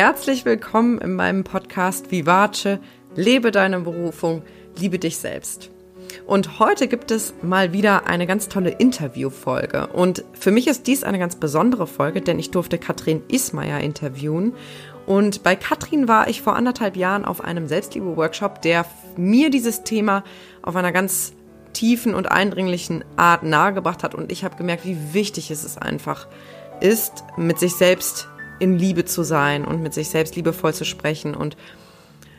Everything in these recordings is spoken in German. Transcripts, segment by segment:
herzlich willkommen in meinem Podcast Vivace. Lebe deine Berufung, liebe dich selbst. Und heute gibt es mal wieder eine ganz tolle Interviewfolge. Und für mich ist dies eine ganz besondere Folge, denn ich durfte Katrin Ismayer interviewen. Und bei Katrin war ich vor anderthalb Jahren auf einem Selbstliebe-Workshop, der mir dieses Thema auf einer ganz tiefen und eindringlichen Art nahegebracht hat. Und ich habe gemerkt, wie wichtig es einfach ist, mit sich selbst in Liebe zu sein und mit sich selbst liebevoll zu sprechen. Und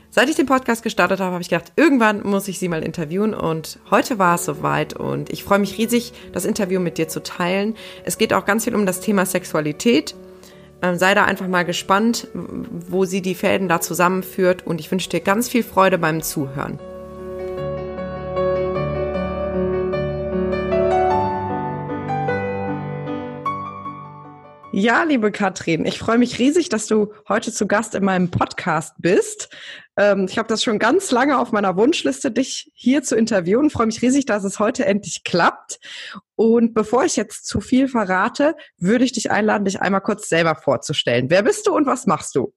seit ich den Podcast gestartet habe, habe ich gedacht, irgendwann muss ich sie mal interviewen. Und heute war es soweit. Und ich freue mich riesig, das Interview mit dir zu teilen. Es geht auch ganz viel um das Thema Sexualität. Ähm, sei da einfach mal gespannt, wo sie die Fäden da zusammenführt. Und ich wünsche dir ganz viel Freude beim Zuhören. Ja, liebe Katrin, ich freue mich riesig, dass du heute zu Gast in meinem Podcast bist. Ähm, ich habe das schon ganz lange auf meiner Wunschliste, dich hier zu interviewen. Ich freue mich riesig, dass es heute endlich klappt. Und bevor ich jetzt zu viel verrate, würde ich dich einladen, dich einmal kurz selber vorzustellen. Wer bist du und was machst du?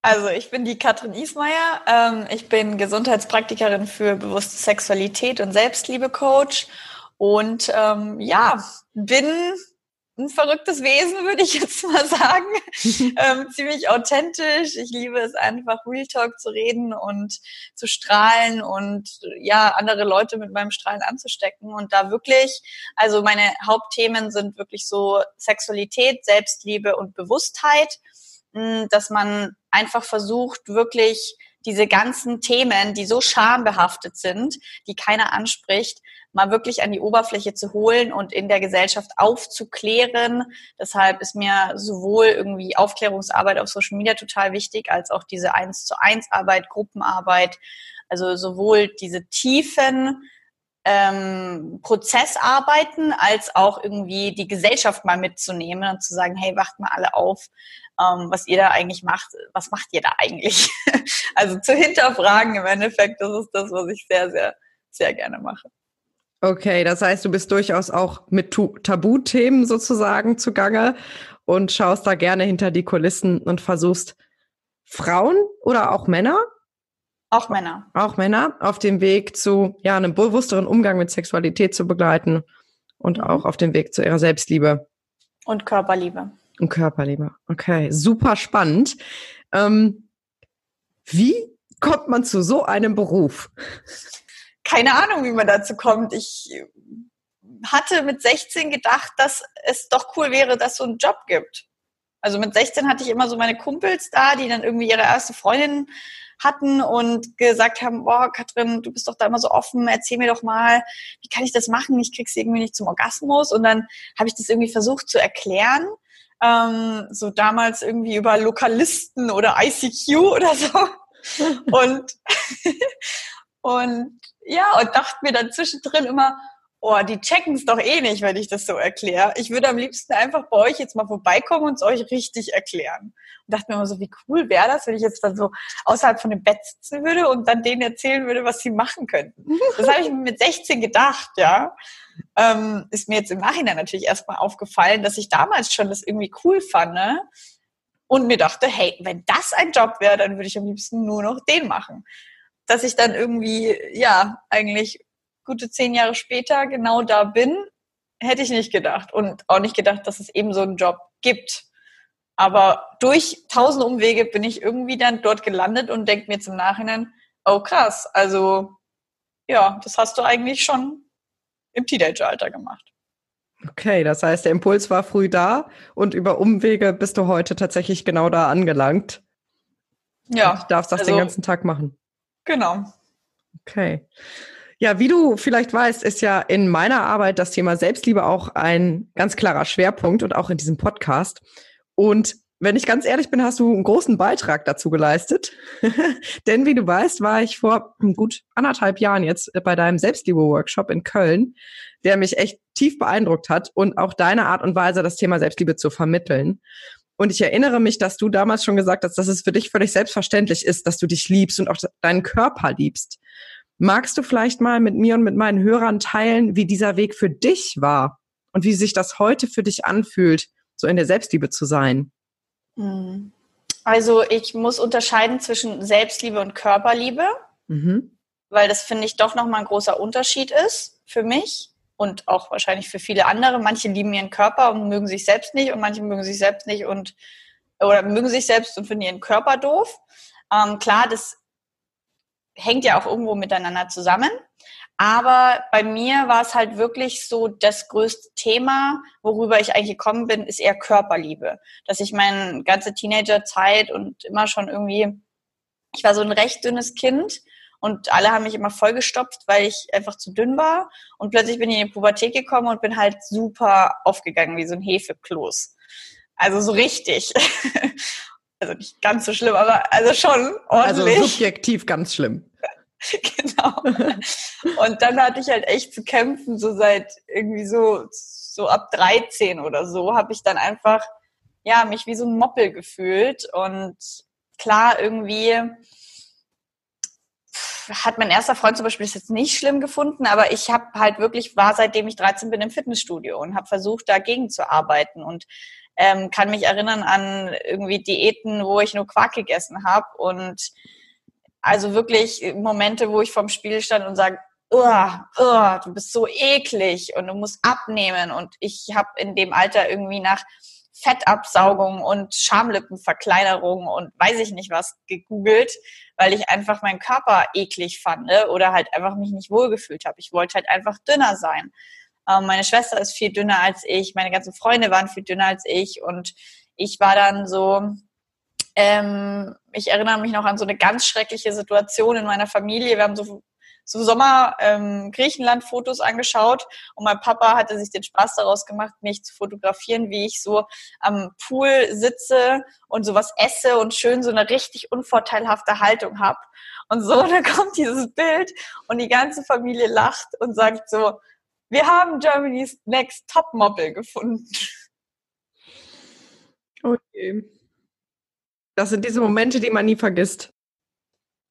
Also ich bin die Katrin Ismaier. Ähm, ich bin Gesundheitspraktikerin für bewusste Sexualität und Selbstliebe-Coach. Und ähm, ja, bin ein verrücktes Wesen, würde ich jetzt mal sagen. ähm, ziemlich authentisch. Ich liebe es einfach, Real Talk zu reden und zu strahlen und ja, andere Leute mit meinem Strahlen anzustecken. Und da wirklich, also meine Hauptthemen sind wirklich so Sexualität, Selbstliebe und Bewusstheit, hm, dass man einfach versucht, wirklich diese ganzen Themen, die so schambehaftet sind, die keiner anspricht, mal wirklich an die Oberfläche zu holen und in der Gesellschaft aufzuklären. Deshalb ist mir sowohl irgendwie Aufklärungsarbeit auf Social Media total wichtig, als auch diese eins zu eins Arbeit, Gruppenarbeit. Also sowohl diese tiefen ähm, Prozessarbeiten als auch irgendwie die Gesellschaft mal mitzunehmen und zu sagen, hey, wacht mal alle auf, ähm, was ihr da eigentlich macht, was macht ihr da eigentlich? also zu hinterfragen im Endeffekt, das ist das, was ich sehr, sehr, sehr gerne mache. Okay, das heißt, du bist durchaus auch mit Tabuthemen sozusagen zugange und schaust da gerne hinter die Kulissen und versuchst Frauen oder auch Männer? Auch Männer. Auch Männer auf dem Weg zu ja, einem bewussteren Umgang mit Sexualität zu begleiten und mhm. auch auf dem Weg zu ihrer Selbstliebe. Und Körperliebe. Und Körperliebe. Okay, super spannend. Ähm, wie kommt man zu so einem Beruf? Keine Ahnung, wie man dazu kommt. Ich hatte mit 16 gedacht, dass es doch cool wäre, dass es so einen Job gibt. Also mit 16 hatte ich immer so meine Kumpels da, die dann irgendwie ihre erste Freundin hatten und gesagt haben, boah, Katrin, du bist doch da immer so offen, erzähl mir doch mal, wie kann ich das machen? Ich krieg's irgendwie nicht zum Orgasmus. Und dann habe ich das irgendwie versucht zu erklären. Ähm, so damals irgendwie über Lokalisten oder ICQ oder so. und, und ja, und dachte mir dann zwischendrin immer, oh, die checken es doch eh nicht, wenn ich das so erkläre. Ich würde am liebsten einfach bei euch jetzt mal vorbeikommen und es euch richtig erklären. Und dachte mir immer so, wie cool wäre das, wenn ich jetzt dann so außerhalb von dem Bett sitzen würde und dann denen erzählen würde, was sie machen könnten. Das habe ich mir mit 16 gedacht, ja. Ähm, ist mir jetzt im Nachhinein natürlich erstmal aufgefallen, dass ich damals schon das irgendwie cool fand, ne? Und mir dachte, hey, wenn das ein Job wäre, dann würde ich am liebsten nur noch den machen dass ich dann irgendwie, ja, eigentlich gute zehn Jahre später genau da bin, hätte ich nicht gedacht. Und auch nicht gedacht, dass es eben so einen Job gibt. Aber durch tausend Umwege bin ich irgendwie dann dort gelandet und denke mir zum Nachhinein, oh krass, also ja, das hast du eigentlich schon im Teenageralter gemacht. Okay, das heißt, der Impuls war früh da und über Umwege bist du heute tatsächlich genau da angelangt. Ja. Und darfst das also, den ganzen Tag machen. Genau. Okay. Ja, wie du vielleicht weißt, ist ja in meiner Arbeit das Thema Selbstliebe auch ein ganz klarer Schwerpunkt und auch in diesem Podcast. Und wenn ich ganz ehrlich bin, hast du einen großen Beitrag dazu geleistet. Denn wie du weißt, war ich vor gut anderthalb Jahren jetzt bei deinem Selbstliebe-Workshop in Köln, der mich echt tief beeindruckt hat und auch deine Art und Weise, das Thema Selbstliebe zu vermitteln. Und ich erinnere mich, dass du damals schon gesagt hast, dass es für dich völlig selbstverständlich ist, dass du dich liebst und auch deinen Körper liebst. Magst du vielleicht mal mit mir und mit meinen Hörern teilen, wie dieser Weg für dich war und wie sich das heute für dich anfühlt, so in der Selbstliebe zu sein? Hm. Also ich muss unterscheiden zwischen Selbstliebe und Körperliebe, mhm. weil das finde ich doch nochmal ein großer Unterschied ist für mich und auch wahrscheinlich für viele andere. Manche lieben ihren Körper und mögen sich selbst nicht und manche mögen sich selbst nicht und oder mögen sich selbst und finden ihren Körper doof. Ähm, klar, das hängt ja auch irgendwo miteinander zusammen. Aber bei mir war es halt wirklich so, das größte Thema, worüber ich eigentlich gekommen bin, ist eher Körperliebe. Dass ich meine ganze Teenagerzeit und immer schon irgendwie, ich war so ein recht dünnes Kind und alle haben mich immer vollgestopft, weil ich einfach zu dünn war. Und plötzlich bin ich in die Pubertät gekommen und bin halt super aufgegangen, wie so ein Hefekloß. Also so richtig. Also nicht ganz so schlimm, aber also schon ordentlich. Also subjektiv ganz schlimm. genau. Und dann hatte ich halt echt zu kämpfen, so seit irgendwie so, so ab 13 oder so, habe ich dann einfach, ja, mich wie so ein Moppel gefühlt. Und klar, irgendwie hat mein erster Freund zum Beispiel das jetzt nicht schlimm gefunden, aber ich habe halt wirklich, war seitdem ich 13 bin im Fitnessstudio und habe versucht, dagegen zu arbeiten und ähm, kann mich erinnern an irgendwie Diäten, wo ich nur Quark gegessen habe und also wirklich Momente, wo ich vorm Spiel stand und sage, du bist so eklig und du musst abnehmen. Und ich habe in dem Alter irgendwie nach Fettabsaugung und Schamlippenverkleinerung und weiß ich nicht was gegoogelt, weil ich einfach meinen Körper eklig fand ne? oder halt einfach mich nicht wohlgefühlt habe. Ich wollte halt einfach dünner sein. Ähm, meine Schwester ist viel dünner als ich, meine ganzen Freunde waren viel dünner als ich und ich war dann so, ähm, ich erinnere mich noch an so eine ganz schreckliche Situation in meiner Familie. Wir haben so, so Sommer ähm, Griechenland-Fotos angeschaut und mein Papa hatte sich den Spaß daraus gemacht, mich zu fotografieren, wie ich so am Pool sitze und sowas esse und schön so eine richtig unvorteilhafte Haltung habe. Und so, dann kommt dieses Bild und die ganze Familie lacht und sagt so, wir haben Germany's Next Top Model gefunden. Okay. Das sind diese Momente, die man nie vergisst.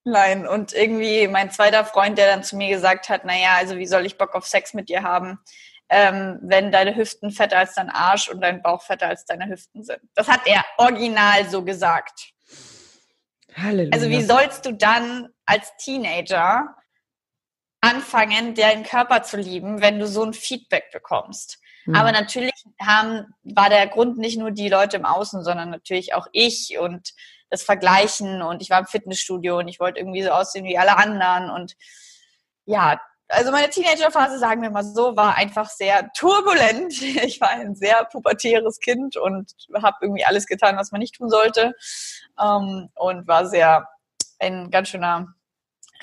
Nein, und irgendwie mein zweiter Freund, der dann zu mir gesagt hat, naja, also wie soll ich Bock auf Sex mit dir haben, ähm, wenn deine Hüften fetter als dein Arsch und dein Bauch fetter als deine Hüften sind. Das hat er original so gesagt. Halleluja. Also wie sollst du dann als Teenager anfangen, deinen Körper zu lieben, wenn du so ein Feedback bekommst? Mhm. Aber natürlich haben, war der Grund nicht nur die Leute im Außen, sondern natürlich auch ich und das Vergleichen und ich war im Fitnessstudio und ich wollte irgendwie so aussehen wie alle anderen und ja, also meine Teenagerphase, sagen wir mal so, war einfach sehr turbulent. Ich war ein sehr pubertäres Kind und habe irgendwie alles getan, was man nicht tun sollte ähm, und war sehr ein ganz schöner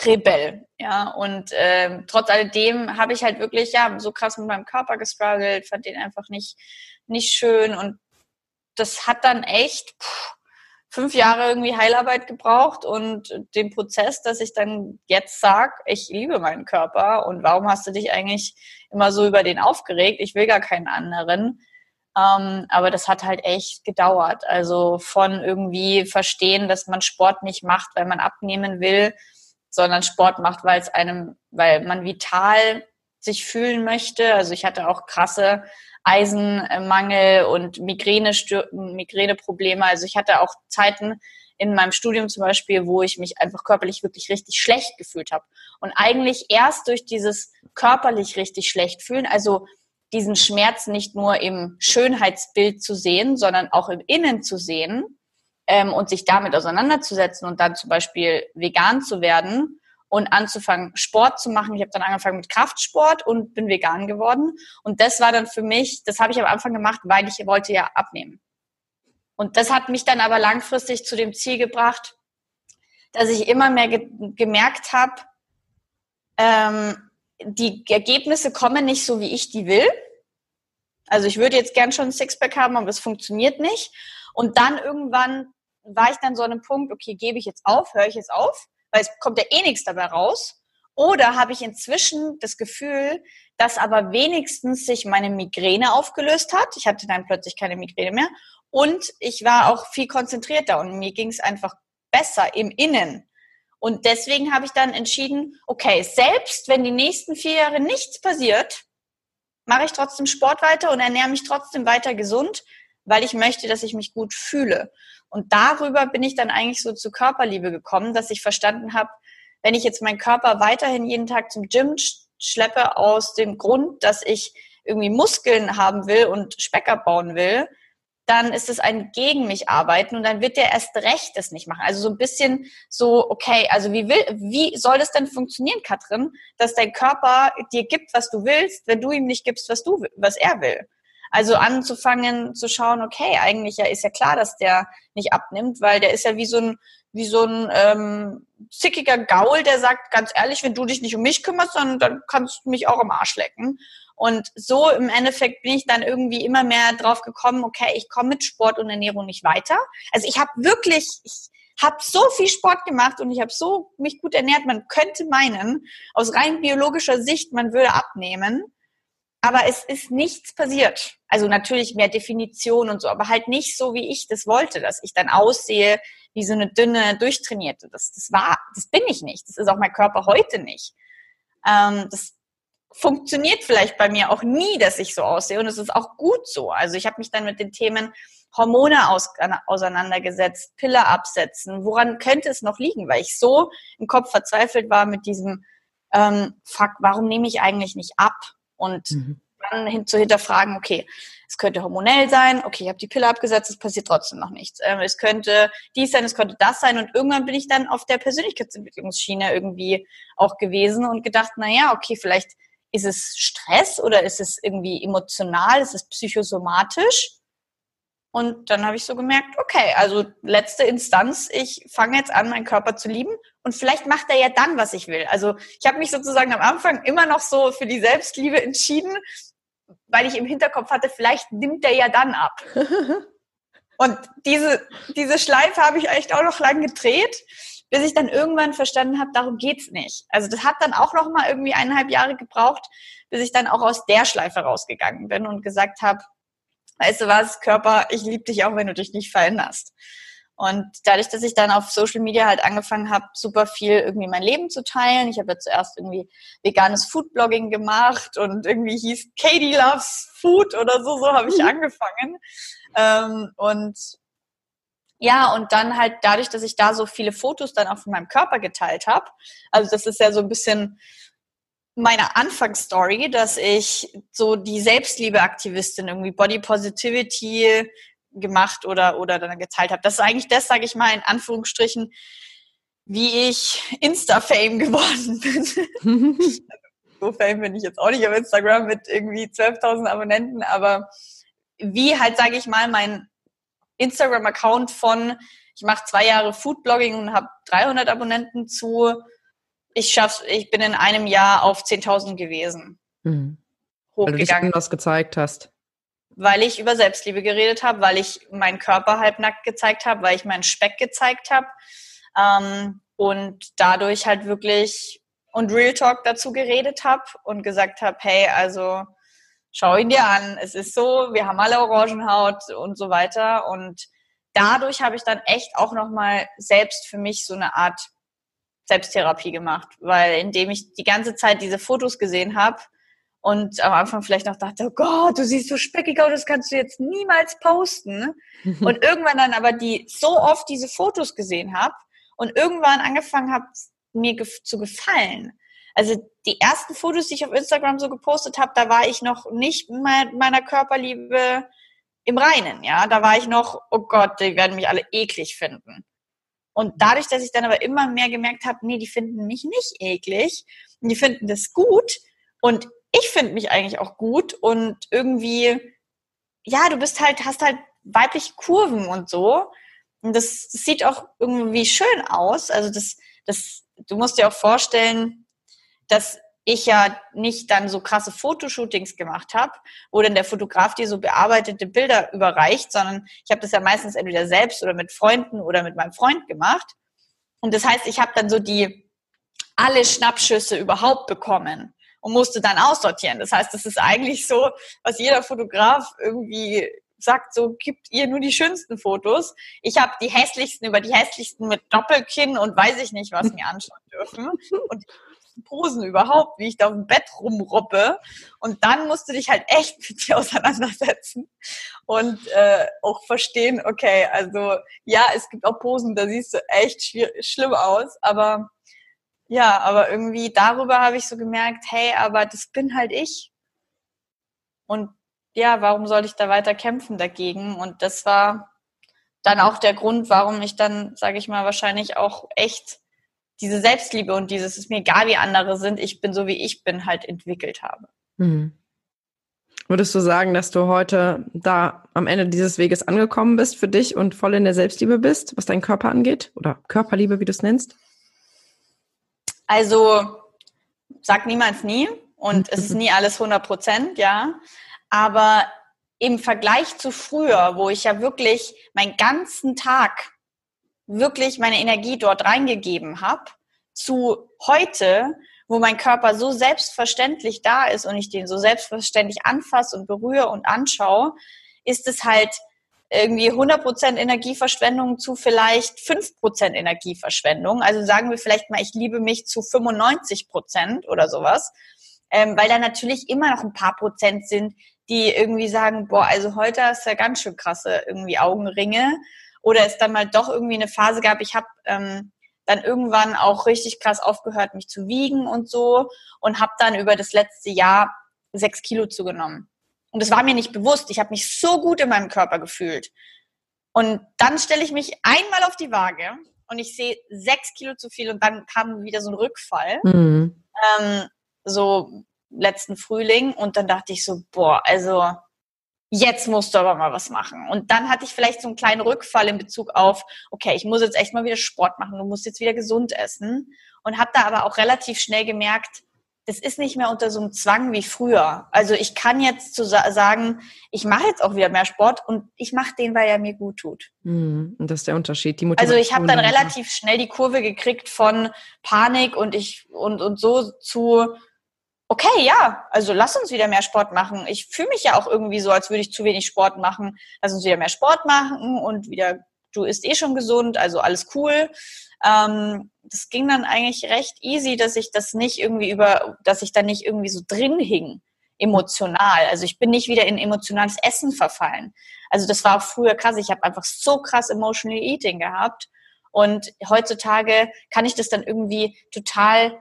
Rebell, ja. Und ähm, trotz alledem habe ich halt wirklich ja so krass mit meinem Körper gestruggelt, fand den einfach nicht nicht schön und das hat dann echt pff, fünf Jahre irgendwie Heilarbeit gebraucht und den Prozess, dass ich dann jetzt sag, ich liebe meinen Körper und warum hast du dich eigentlich immer so über den aufgeregt? Ich will gar keinen anderen. Ähm, aber das hat halt echt gedauert. Also von irgendwie verstehen, dass man Sport nicht macht, weil man abnehmen will, sondern Sport macht, weil es einem, weil man vital sich fühlen möchte. Also ich hatte auch krasse Eisenmangel und Migräne, Migräneprobleme. Also ich hatte auch Zeiten in meinem Studium zum Beispiel, wo ich mich einfach körperlich wirklich richtig schlecht gefühlt habe. Und eigentlich erst durch dieses körperlich richtig schlecht fühlen, also diesen Schmerz nicht nur im Schönheitsbild zu sehen, sondern auch im Innen zu sehen, ähm, und sich damit auseinanderzusetzen und dann zum Beispiel vegan zu werden und anzufangen, Sport zu machen. Ich habe dann angefangen mit Kraftsport und bin vegan geworden. Und das war dann für mich, das habe ich am Anfang gemacht, weil ich wollte ja abnehmen. Und das hat mich dann aber langfristig zu dem Ziel gebracht, dass ich immer mehr ge gemerkt habe, ähm, die Ergebnisse kommen nicht so, wie ich die will. Also ich würde jetzt gern schon ein Sixpack haben, aber es funktioniert nicht. Und dann irgendwann war ich dann so an einem Punkt, okay, gebe ich jetzt auf, höre ich jetzt auf, weil es kommt ja eh nichts dabei raus. Oder habe ich inzwischen das Gefühl, dass aber wenigstens sich meine Migräne aufgelöst hat. Ich hatte dann plötzlich keine Migräne mehr. Und ich war auch viel konzentrierter und mir ging es einfach besser im Innen. Und deswegen habe ich dann entschieden, okay, selbst wenn die nächsten vier Jahre nichts passiert, mache ich trotzdem Sport weiter und ernähre mich trotzdem weiter gesund, weil ich möchte, dass ich mich gut fühle. Und darüber bin ich dann eigentlich so zu Körperliebe gekommen, dass ich verstanden habe, wenn ich jetzt meinen Körper weiterhin jeden Tag zum Gym schleppe aus dem Grund, dass ich irgendwie Muskeln haben will und Speck abbauen will, dann ist es ein gegen mich arbeiten und dann wird der erst recht es nicht machen. Also so ein bisschen so, okay, also wie will, wie soll das denn funktionieren, Katrin, dass dein Körper dir gibt, was du willst, wenn du ihm nicht gibst, was du, was er will? Also anzufangen zu schauen, okay, eigentlich ja ist ja klar, dass der nicht abnimmt, weil der ist ja wie so ein wie so ein ähm, zickiger Gaul, der sagt, ganz ehrlich, wenn du dich nicht um mich kümmerst, dann, dann kannst du mich auch am Arsch lecken. Und so im Endeffekt bin ich dann irgendwie immer mehr drauf gekommen, okay, ich komme mit Sport und Ernährung nicht weiter. Also ich habe wirklich, ich habe so viel Sport gemacht und ich habe so mich gut ernährt. Man könnte meinen, aus rein biologischer Sicht, man würde abnehmen. Aber es ist nichts passiert. Also natürlich mehr Definition und so, aber halt nicht so, wie ich das wollte, dass ich dann aussehe wie so eine dünne, durchtrainierte. Das, das war, das bin ich nicht. Das ist auch mein Körper heute nicht. Ähm, das funktioniert vielleicht bei mir auch nie, dass ich so aussehe und es ist auch gut so. Also ich habe mich dann mit den Themen Hormone aus, auseinandergesetzt, Pille absetzen. Woran könnte es noch liegen? Weil ich so im Kopf verzweifelt war mit diesem ähm, Fuck, warum nehme ich eigentlich nicht ab? Und mhm. dann hin, zu hinterfragen, okay, es könnte hormonell sein, okay, ich habe die Pille abgesetzt, es passiert trotzdem noch nichts. Ähm, es könnte dies sein, es könnte das sein. Und irgendwann bin ich dann auf der Persönlichkeitsentwicklungsschiene irgendwie auch gewesen und gedacht, na ja, okay, vielleicht ist es Stress oder ist es irgendwie emotional, ist es psychosomatisch? Und dann habe ich so gemerkt, okay, also letzte Instanz, ich fange jetzt an, meinen Körper zu lieben und vielleicht macht er ja dann, was ich will. Also ich habe mich sozusagen am Anfang immer noch so für die Selbstliebe entschieden, weil ich im Hinterkopf hatte, vielleicht nimmt er ja dann ab. und diese, diese Schleife habe ich echt auch noch lang gedreht, bis ich dann irgendwann verstanden habe, darum geht's nicht. Also das hat dann auch noch mal irgendwie eineinhalb Jahre gebraucht, bis ich dann auch aus der Schleife rausgegangen bin und gesagt habe, weißt du was, Körper, ich liebe dich auch, wenn du dich nicht veränderst. Und dadurch, dass ich dann auf Social Media halt angefangen habe, super viel irgendwie mein Leben zu teilen. Ich habe ja zuerst irgendwie veganes Foodblogging gemacht und irgendwie hieß Katie Loves Food oder so, so habe ich mhm. angefangen. Ähm, und ja, und dann halt dadurch, dass ich da so viele Fotos dann auch von meinem Körper geteilt habe, also das ist ja so ein bisschen meine Anfangsstory, dass ich so die Selbstliebe-Aktivistin irgendwie Body Positivity gemacht oder, oder dann geteilt habe. Das ist eigentlich das, sage ich mal, in Anführungsstrichen, wie ich Insta-Fame geworden bin. so Fame bin ich jetzt auch nicht auf Instagram mit irgendwie 12.000 Abonnenten, aber wie halt, sage ich mal, mein Instagram-Account von, ich mache zwei Jahre Foodblogging und habe 300 Abonnenten zu, ich schaff's, ich bin in einem Jahr auf 10.000 gewesen. Mhm. Hochgegangen. Weil du was gezeigt hast. Weil ich über Selbstliebe geredet habe, weil ich meinen Körper halbnackt gezeigt habe, weil ich meinen Speck gezeigt habe ähm, und dadurch halt wirklich und Real Talk dazu geredet habe und gesagt habe, hey, also schau ihn dir an, es ist so, wir haben alle Orangenhaut und so weiter. Und dadurch habe ich dann echt auch nochmal selbst für mich so eine Art Selbsttherapie gemacht, weil indem ich die ganze Zeit diese Fotos gesehen habe und am Anfang vielleicht noch dachte, oh Gott, du siehst so speckig aus, das kannst du jetzt niemals posten. und irgendwann dann aber die so oft diese Fotos gesehen habe und irgendwann angefangen habe, mir zu gefallen also die ersten Fotos, die ich auf Instagram so gepostet habe, da war ich noch nicht mit meiner Körperliebe im Reinen, ja. Da war ich noch, oh Gott, die werden mich alle eklig finden. Und dadurch, dass ich dann aber immer mehr gemerkt habe, nee, die finden mich nicht eklig, die finden das gut und ich finde mich eigentlich auch gut und irgendwie, ja, du bist halt, hast halt weibliche Kurven und so. Und das, das sieht auch irgendwie schön aus. Also das, das, du musst dir auch vorstellen, dass ich ja nicht dann so krasse Fotoshootings gemacht habe, wo dann der Fotograf dir so bearbeitete Bilder überreicht, sondern ich habe das ja meistens entweder selbst oder mit Freunden oder mit meinem Freund gemacht. Und das heißt, ich habe dann so die alle Schnappschüsse überhaupt bekommen und musste dann aussortieren. Das heißt, das ist eigentlich so, was jeder Fotograf irgendwie sagt, so gibt ihr nur die schönsten Fotos. Ich habe die hässlichsten über die hässlichsten mit Doppelkinn und weiß ich nicht, was mir anschauen dürfen. Und lustigsten Posen überhaupt, wie ich da auf dem Bett rumruppe. Und dann musst du dich halt echt mit dir auseinandersetzen und äh, auch verstehen, okay, also ja, es gibt auch Posen, da siehst du echt schlimm aus, aber ja, aber irgendwie darüber habe ich so gemerkt, hey, aber das bin halt ich. Und ja, warum soll ich da weiter kämpfen dagegen? Und das war dann auch der Grund, warum ich dann, sage ich mal, wahrscheinlich auch echt diese Selbstliebe und dieses ist mir egal, wie andere sind, ich bin so wie ich bin, halt entwickelt habe. Mhm. Würdest du sagen, dass du heute da am Ende dieses Weges angekommen bist für dich und voll in der Selbstliebe bist, was deinen Körper angeht? Oder Körperliebe, wie du es nennst? Also, sag niemals nie. Und es ist nie alles 100 Prozent, ja. Aber im Vergleich zu früher, wo ich ja wirklich meinen ganzen Tag wirklich meine Energie dort reingegeben habe, zu heute, wo mein Körper so selbstverständlich da ist und ich den so selbstverständlich anfasse und berühre und anschaue, ist es halt irgendwie 100% Energieverschwendung zu vielleicht 5% Energieverschwendung. Also sagen wir vielleicht mal, ich liebe mich zu 95% oder sowas. Ähm, weil da natürlich immer noch ein paar Prozent sind, die irgendwie sagen, boah, also heute ist ja ganz schön krasse irgendwie Augenringe. Oder es dann mal doch irgendwie eine Phase gab, ich habe ähm, dann irgendwann auch richtig krass aufgehört, mich zu wiegen und so und habe dann über das letzte Jahr sechs Kilo zugenommen. Und das war mir nicht bewusst. Ich habe mich so gut in meinem Körper gefühlt. Und dann stelle ich mich einmal auf die Waage und ich sehe sechs Kilo zu viel und dann kam wieder so ein Rückfall. Mhm. Ähm, so letzten Frühling und dann dachte ich so, boah, also jetzt musst du aber mal was machen. Und dann hatte ich vielleicht so einen kleinen Rückfall in Bezug auf, okay, ich muss jetzt echt mal wieder Sport machen, du musst jetzt wieder gesund essen. Und habe da aber auch relativ schnell gemerkt, das ist nicht mehr unter so einem Zwang wie früher. Also ich kann jetzt zu sagen, ich mache jetzt auch wieder mehr Sport und ich mache den, weil er mir gut tut. Mhm. Und das ist der Unterschied. Die also ich habe dann relativ schnell die Kurve gekriegt von Panik und ich und und so zu okay, ja, also lass uns wieder mehr Sport machen. Ich fühle mich ja auch irgendwie so, als würde ich zu wenig Sport machen. Lass uns wieder mehr Sport machen und wieder, du isst eh schon gesund, also alles cool. Ähm, das ging dann eigentlich recht easy, dass ich das nicht irgendwie über, dass ich da nicht irgendwie so drin hing, emotional. Also ich bin nicht wieder in emotionales Essen verfallen. Also das war auch früher krass. Ich habe einfach so krass emotional eating gehabt. Und heutzutage kann ich das dann irgendwie total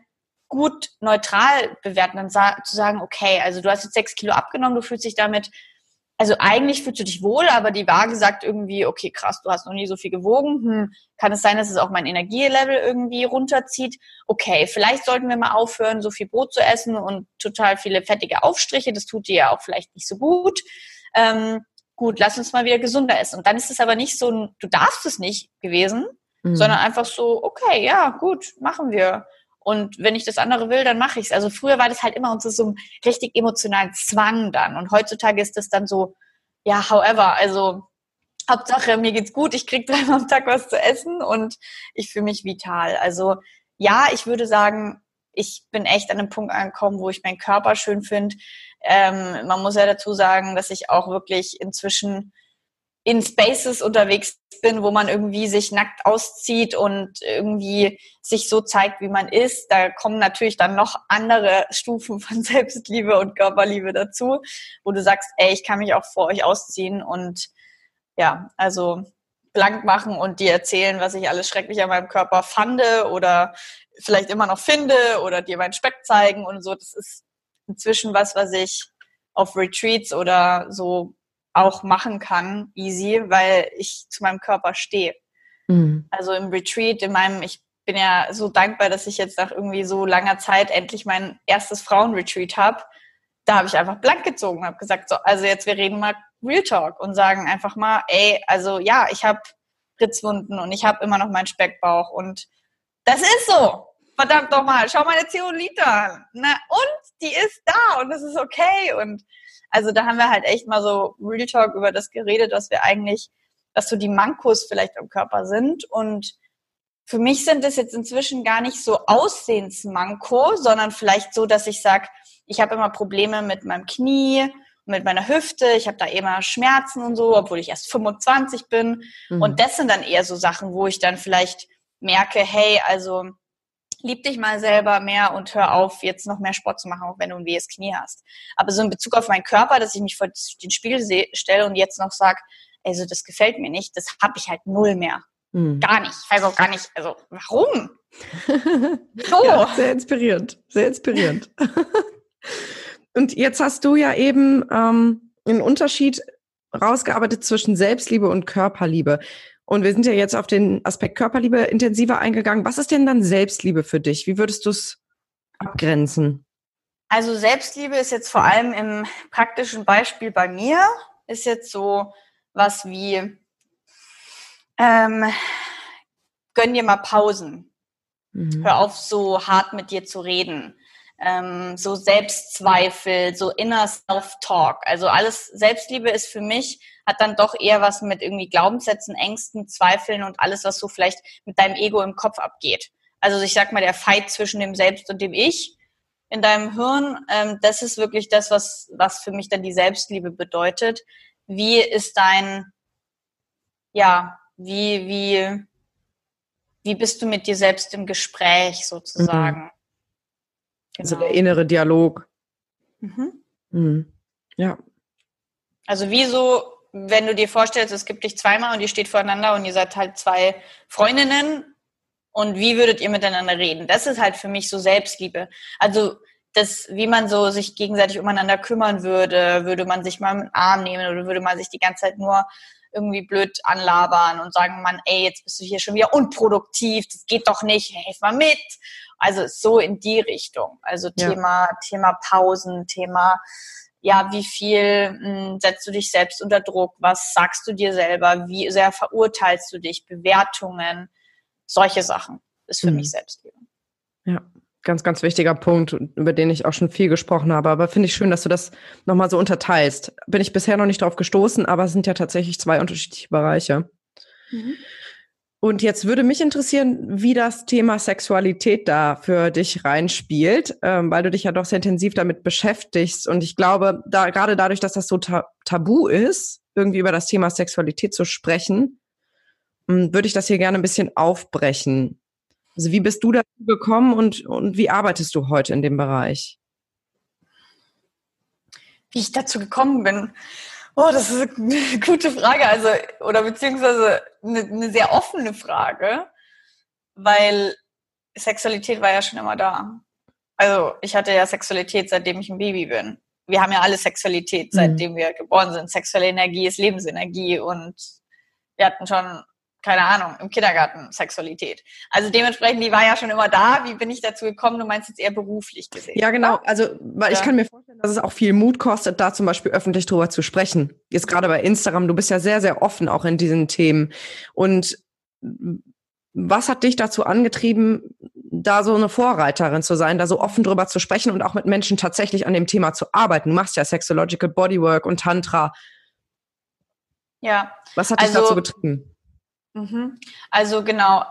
gut neutral bewerten, dann sa zu sagen, okay, also du hast jetzt sechs Kilo abgenommen, du fühlst dich damit, also eigentlich fühlst du dich wohl, aber die Waage sagt irgendwie, okay, krass, du hast noch nie so viel gewogen, hm, kann es sein, dass es auch mein Energielevel irgendwie runterzieht? Okay, vielleicht sollten wir mal aufhören, so viel Brot zu essen und total viele fettige Aufstriche, das tut dir ja auch vielleicht nicht so gut. Ähm, gut, lass uns mal wieder gesunder essen. Und dann ist es aber nicht so, ein, du darfst es nicht gewesen, mhm. sondern einfach so, okay, ja, gut, machen wir. Und wenn ich das andere will, dann mache ich es. Also früher war das halt immer unter so einem richtig emotionalen Zwang dann. Und heutzutage ist das dann so, ja, however, also Hauptsache, mir geht's gut, ich krieg dreimal am Tag was zu essen und ich fühle mich vital. Also ja, ich würde sagen, ich bin echt an einem Punkt angekommen, wo ich meinen Körper schön finde. Ähm, man muss ja dazu sagen, dass ich auch wirklich inzwischen in Spaces unterwegs bin, wo man irgendwie sich nackt auszieht und irgendwie sich so zeigt, wie man ist. Da kommen natürlich dann noch andere Stufen von Selbstliebe und Körperliebe dazu, wo du sagst, ey, ich kann mich auch vor euch ausziehen und ja, also blank machen und dir erzählen, was ich alles schrecklich an meinem Körper fand oder vielleicht immer noch finde oder dir meinen Speck zeigen und so. Das ist inzwischen was, was ich auf Retreats oder so auch machen kann, easy, weil ich zu meinem Körper stehe. Mhm. Also im Retreat, in meinem, ich bin ja so dankbar, dass ich jetzt nach irgendwie so langer Zeit endlich mein erstes Frauenretreat habe. Da habe ich einfach blank gezogen, habe gesagt, so, also jetzt wir reden mal Real Talk und sagen einfach mal, ey, also ja, ich habe Ritzwunden und ich habe immer noch meinen Speckbauch und das ist so. Verdammt doch mal, schau meine Zeolite an. Na, und die ist da und das ist okay und also da haben wir halt echt mal so Real Talk über das geredet, dass wir eigentlich, dass so die Mankos vielleicht am Körper sind. Und für mich sind es jetzt inzwischen gar nicht so Aussehensmanko, sondern vielleicht so, dass ich sage, ich habe immer Probleme mit meinem Knie, mit meiner Hüfte, ich habe da immer Schmerzen und so, obwohl ich erst 25 bin. Mhm. Und das sind dann eher so Sachen, wo ich dann vielleicht merke, hey, also lieb dich mal selber mehr und hör auf, jetzt noch mehr Sport zu machen, auch wenn du ein wehes Knie hast. Aber so in Bezug auf meinen Körper, dass ich mich vor den Spiegel stelle und jetzt noch sage, also das gefällt mir nicht, das habe ich halt null mehr. Mhm. Gar nicht. Ich weiß auch gar nicht, also warum? so. Ja, sehr inspirierend, sehr inspirierend. und jetzt hast du ja eben ähm, einen Unterschied rausgearbeitet zwischen Selbstliebe und Körperliebe. Und wir sind ja jetzt auf den Aspekt Körperliebe intensiver eingegangen. Was ist denn dann Selbstliebe für dich? Wie würdest du es abgrenzen? Also Selbstliebe ist jetzt vor allem im praktischen Beispiel bei mir, ist jetzt so was wie, ähm, gönn dir mal Pausen. Mhm. Hör auf, so hart mit dir zu reden. Ähm, so Selbstzweifel, so inner Self-Talk. Also alles, Selbstliebe ist für mich hat dann doch eher was mit irgendwie Glaubenssätzen, Ängsten, Zweifeln und alles, was so vielleicht mit deinem Ego im Kopf abgeht. Also ich sag mal, der Fight zwischen dem Selbst und dem Ich in deinem Hirn, ähm, das ist wirklich das, was, was für mich dann die Selbstliebe bedeutet. Wie ist dein, ja, wie, wie, wie bist du mit dir selbst im Gespräch sozusagen? Mhm. Genau. Also der innere Dialog. Mhm. Mhm. Ja. Also wieso wenn du dir vorstellst, es gibt dich zweimal und ihr steht voreinander und ihr seid halt zwei Freundinnen und wie würdet ihr miteinander reden? Das ist halt für mich so Selbstliebe. Also das, wie man so sich gegenseitig umeinander kümmern würde, würde man sich mal mit Arm nehmen oder würde man sich die ganze Zeit nur irgendwie blöd anlabern und sagen, man, ey, jetzt bist du hier schon wieder unproduktiv, das geht doch nicht, helf mal mit. Also so in die Richtung. Also ja. Thema, Thema Pausen, Thema ja, wie viel mh, hm, setzt du dich selbst unter Druck? Was sagst du dir selber? Wie sehr verurteilst du dich? Bewertungen, solche Sachen ist für mhm. mich Selbstliebe. Ja, ganz, ganz wichtiger Punkt, über den ich auch schon viel gesprochen habe. Aber finde ich schön, dass du das nochmal so unterteilst. Bin ich bisher noch nicht drauf gestoßen, aber es sind ja tatsächlich zwei unterschiedliche Bereiche. Mhm. Und jetzt würde mich interessieren, wie das Thema Sexualität da für dich reinspielt, ähm, weil du dich ja doch sehr intensiv damit beschäftigst. Und ich glaube, da gerade dadurch, dass das so ta tabu ist, irgendwie über das Thema Sexualität zu sprechen, ähm, würde ich das hier gerne ein bisschen aufbrechen. Also wie bist du dazu gekommen und, und wie arbeitest du heute in dem Bereich? Wie ich dazu gekommen bin. Oh, das ist eine gute Frage, also oder beziehungsweise eine, eine sehr offene Frage, weil Sexualität war ja schon immer da. Also ich hatte ja Sexualität, seitdem ich ein Baby bin. Wir haben ja alle Sexualität, mhm. seitdem wir geboren sind. Sexuelle Energie ist Lebensenergie und wir hatten schon keine Ahnung, im Kindergarten Sexualität. Also dementsprechend, die war ja schon immer da. Wie bin ich dazu gekommen? Du meinst jetzt eher beruflich gesehen. Ja, genau. Also, weil ja. ich kann mir vorstellen, dass es auch viel Mut kostet, da zum Beispiel öffentlich drüber zu sprechen. Jetzt gerade bei Instagram, du bist ja sehr, sehr offen auch in diesen Themen. Und was hat dich dazu angetrieben, da so eine Vorreiterin zu sein, da so offen drüber zu sprechen und auch mit Menschen tatsächlich an dem Thema zu arbeiten? Du machst ja Sexological Bodywork und Tantra. Ja. Was hat dich also, dazu getrieben? Mhm. Also genau,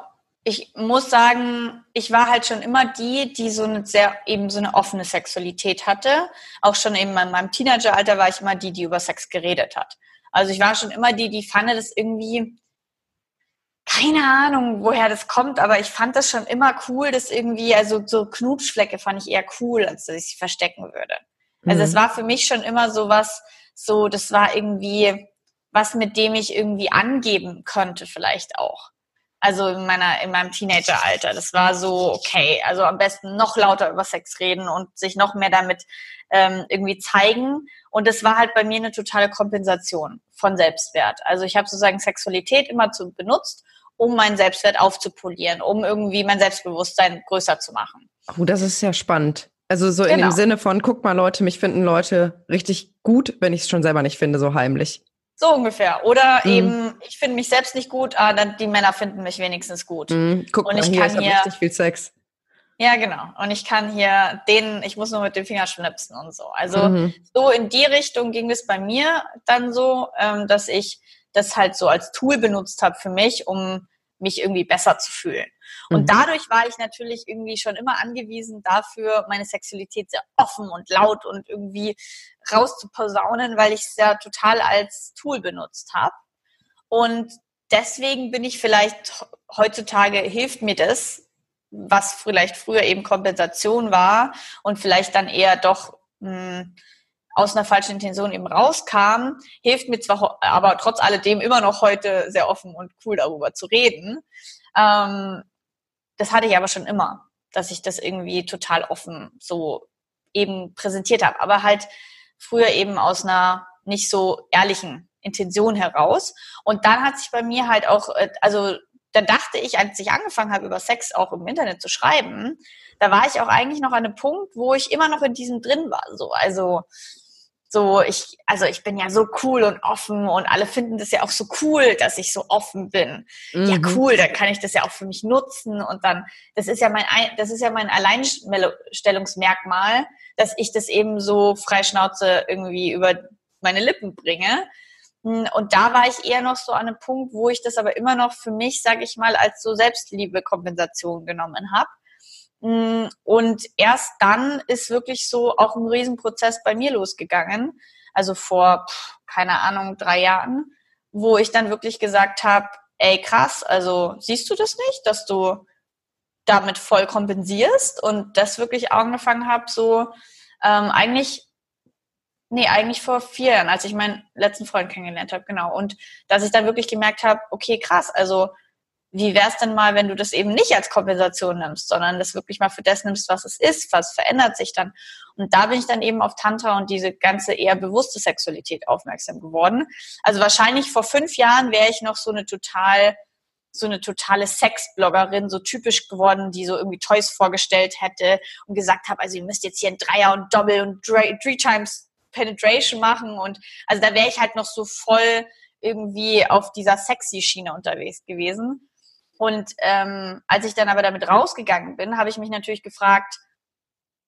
ich muss sagen, ich war halt schon immer die, die so eine sehr eben so eine offene Sexualität hatte. Auch schon eben in meinem Teenageralter war ich immer die, die über Sex geredet hat. Also ich war schon immer die, die fand das irgendwie, keine Ahnung, woher das kommt, aber ich fand das schon immer cool, dass irgendwie, also so Knutschflecke fand ich eher cool, als dass ich sie verstecken würde. Also es mhm. war für mich schon immer so was, so, das war irgendwie, was, mit dem ich irgendwie angeben könnte, vielleicht auch. Also in meiner, in meinem Teenageralter. Das war so, okay, also am besten noch lauter über Sex reden und sich noch mehr damit ähm, irgendwie zeigen. Und das war halt bei mir eine totale Kompensation von Selbstwert. Also ich habe sozusagen Sexualität immer zu benutzt, um meinen Selbstwert aufzupolieren, um irgendwie mein Selbstbewusstsein größer zu machen. Oh, das ist ja spannend. Also so genau. in dem genau. Sinne von, guck mal Leute, mich finden Leute richtig gut, wenn ich es schon selber nicht finde, so heimlich. So ungefähr. Oder mhm. eben, ich finde mich selbst nicht gut, aber ah, die Männer finden mich wenigstens gut. Mhm. Guck und ich mal, hier, kann hier richtig viel Sex. Ja, genau. Und ich kann hier den, ich muss nur mit dem Finger schnipsen und so. Also mhm. so in die Richtung ging es bei mir dann so, ähm, dass ich das halt so als Tool benutzt habe für mich, um mich irgendwie besser zu fühlen. Und mhm. dadurch war ich natürlich irgendwie schon immer angewiesen dafür, meine Sexualität sehr offen und laut und irgendwie rauszuposaunen, weil ich es ja total als Tool benutzt habe. Und deswegen bin ich vielleicht heutzutage hilft mir das, was vielleicht früher eben Kompensation war und vielleicht dann eher doch mh, hm, aus einer falschen Intention eben rauskam, hilft mir zwar aber trotz alledem immer noch heute sehr offen und cool darüber zu reden. Ähm, das hatte ich aber schon immer, dass ich das irgendwie total offen so eben präsentiert habe, aber halt früher eben aus einer nicht so ehrlichen Intention heraus. Und dann hat sich bei mir halt auch, äh, also da dachte ich, als ich angefangen habe, über Sex auch im Internet zu schreiben, da war ich auch eigentlich noch an einem Punkt, wo ich immer noch in diesem drin war. So, also so ich, also ich bin ja so cool und offen und alle finden das ja auch so cool, dass ich so offen bin. Mhm. Ja cool, dann kann ich das ja auch für mich nutzen und dann, das ist ja mein, das ist ja mein Alleinstellungsmerkmal, dass ich das eben so freischnauze irgendwie über meine Lippen bringe. Hm, und da war ich eher noch so an einem Punkt, wo ich das aber immer noch für mich, sage ich mal, als so Selbstliebe-Kompensation genommen habe. Hm, und erst dann ist wirklich so auch ein Riesenprozess bei mir losgegangen. Also vor, keine Ahnung, drei Jahren, wo ich dann wirklich gesagt habe, ey krass, also siehst du das nicht, dass du damit voll kompensierst und das wirklich angefangen habe, so ähm, eigentlich Nee, eigentlich vor vier Jahren, als ich meinen letzten Freund kennengelernt habe, genau. Und dass ich dann wirklich gemerkt habe, okay, krass, also wie wär's denn mal, wenn du das eben nicht als Kompensation nimmst, sondern das wirklich mal für das nimmst, was es ist, was verändert sich dann. Und da bin ich dann eben auf Tantra und diese ganze eher bewusste Sexualität aufmerksam geworden. Also wahrscheinlich vor fünf Jahren wäre ich noch so eine total so eine totale Sexbloggerin, so typisch geworden, die so irgendwie Toys vorgestellt hätte und gesagt habe, also ihr müsst jetzt hier ein Dreier und Doppel und Three Times Penetration machen und also da wäre ich halt noch so voll irgendwie auf dieser sexy Schiene unterwegs gewesen. Und ähm, als ich dann aber damit rausgegangen bin, habe ich mich natürlich gefragt,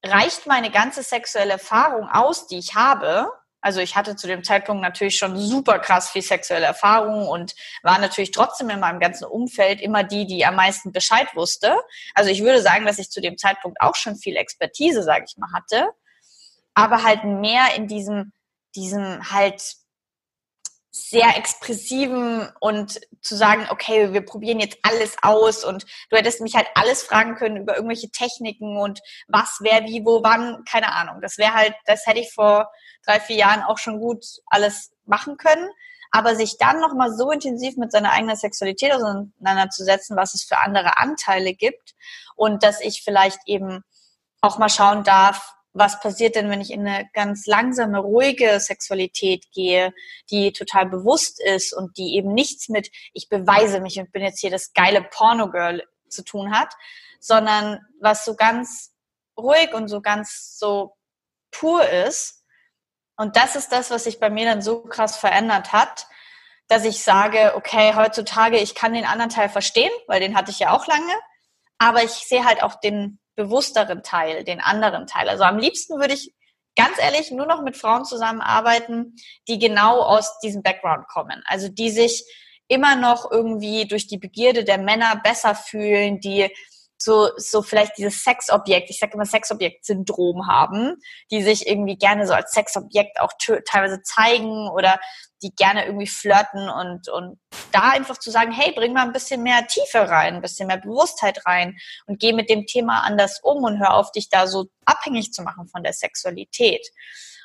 reicht meine ganze sexuelle Erfahrung aus, die ich habe? Also ich hatte zu dem Zeitpunkt natürlich schon super krass viel sexuelle Erfahrung und war natürlich trotzdem in meinem ganzen Umfeld immer die, die am meisten Bescheid wusste. Also ich würde sagen, dass ich zu dem Zeitpunkt auch schon viel Expertise, sage ich mal, hatte aber halt mehr in diesem, diesem halt sehr expressiven und zu sagen, okay, wir probieren jetzt alles aus und du hättest mich halt alles fragen können über irgendwelche Techniken und was, wer, wie, wo, wann, keine Ahnung. Das wäre halt, das hätte ich vor drei, vier Jahren auch schon gut alles machen können. Aber sich dann nochmal so intensiv mit seiner eigenen Sexualität auseinanderzusetzen, was es für andere Anteile gibt und dass ich vielleicht eben auch mal schauen darf, was passiert denn, wenn ich in eine ganz langsame, ruhige Sexualität gehe, die total bewusst ist und die eben nichts mit, ich beweise mich und bin jetzt hier das geile Porno-Girl zu tun hat, sondern was so ganz ruhig und so ganz so pur ist. Und das ist das, was sich bei mir dann so krass verändert hat, dass ich sage, okay, heutzutage, ich kann den anderen Teil verstehen, weil den hatte ich ja auch lange, aber ich sehe halt auch den bewussteren Teil, den anderen Teil. Also am liebsten würde ich ganz ehrlich nur noch mit Frauen zusammenarbeiten, die genau aus diesem Background kommen. Also die sich immer noch irgendwie durch die Begierde der Männer besser fühlen, die so, so vielleicht dieses Sexobjekt, ich sage immer Sexobjekt-Syndrom haben, die sich irgendwie gerne so als Sexobjekt auch teilweise zeigen oder die gerne irgendwie flirten und, und da einfach zu sagen, hey, bring mal ein bisschen mehr Tiefe rein, ein bisschen mehr Bewusstheit rein und geh mit dem Thema anders um und hör auf, dich da so abhängig zu machen von der Sexualität.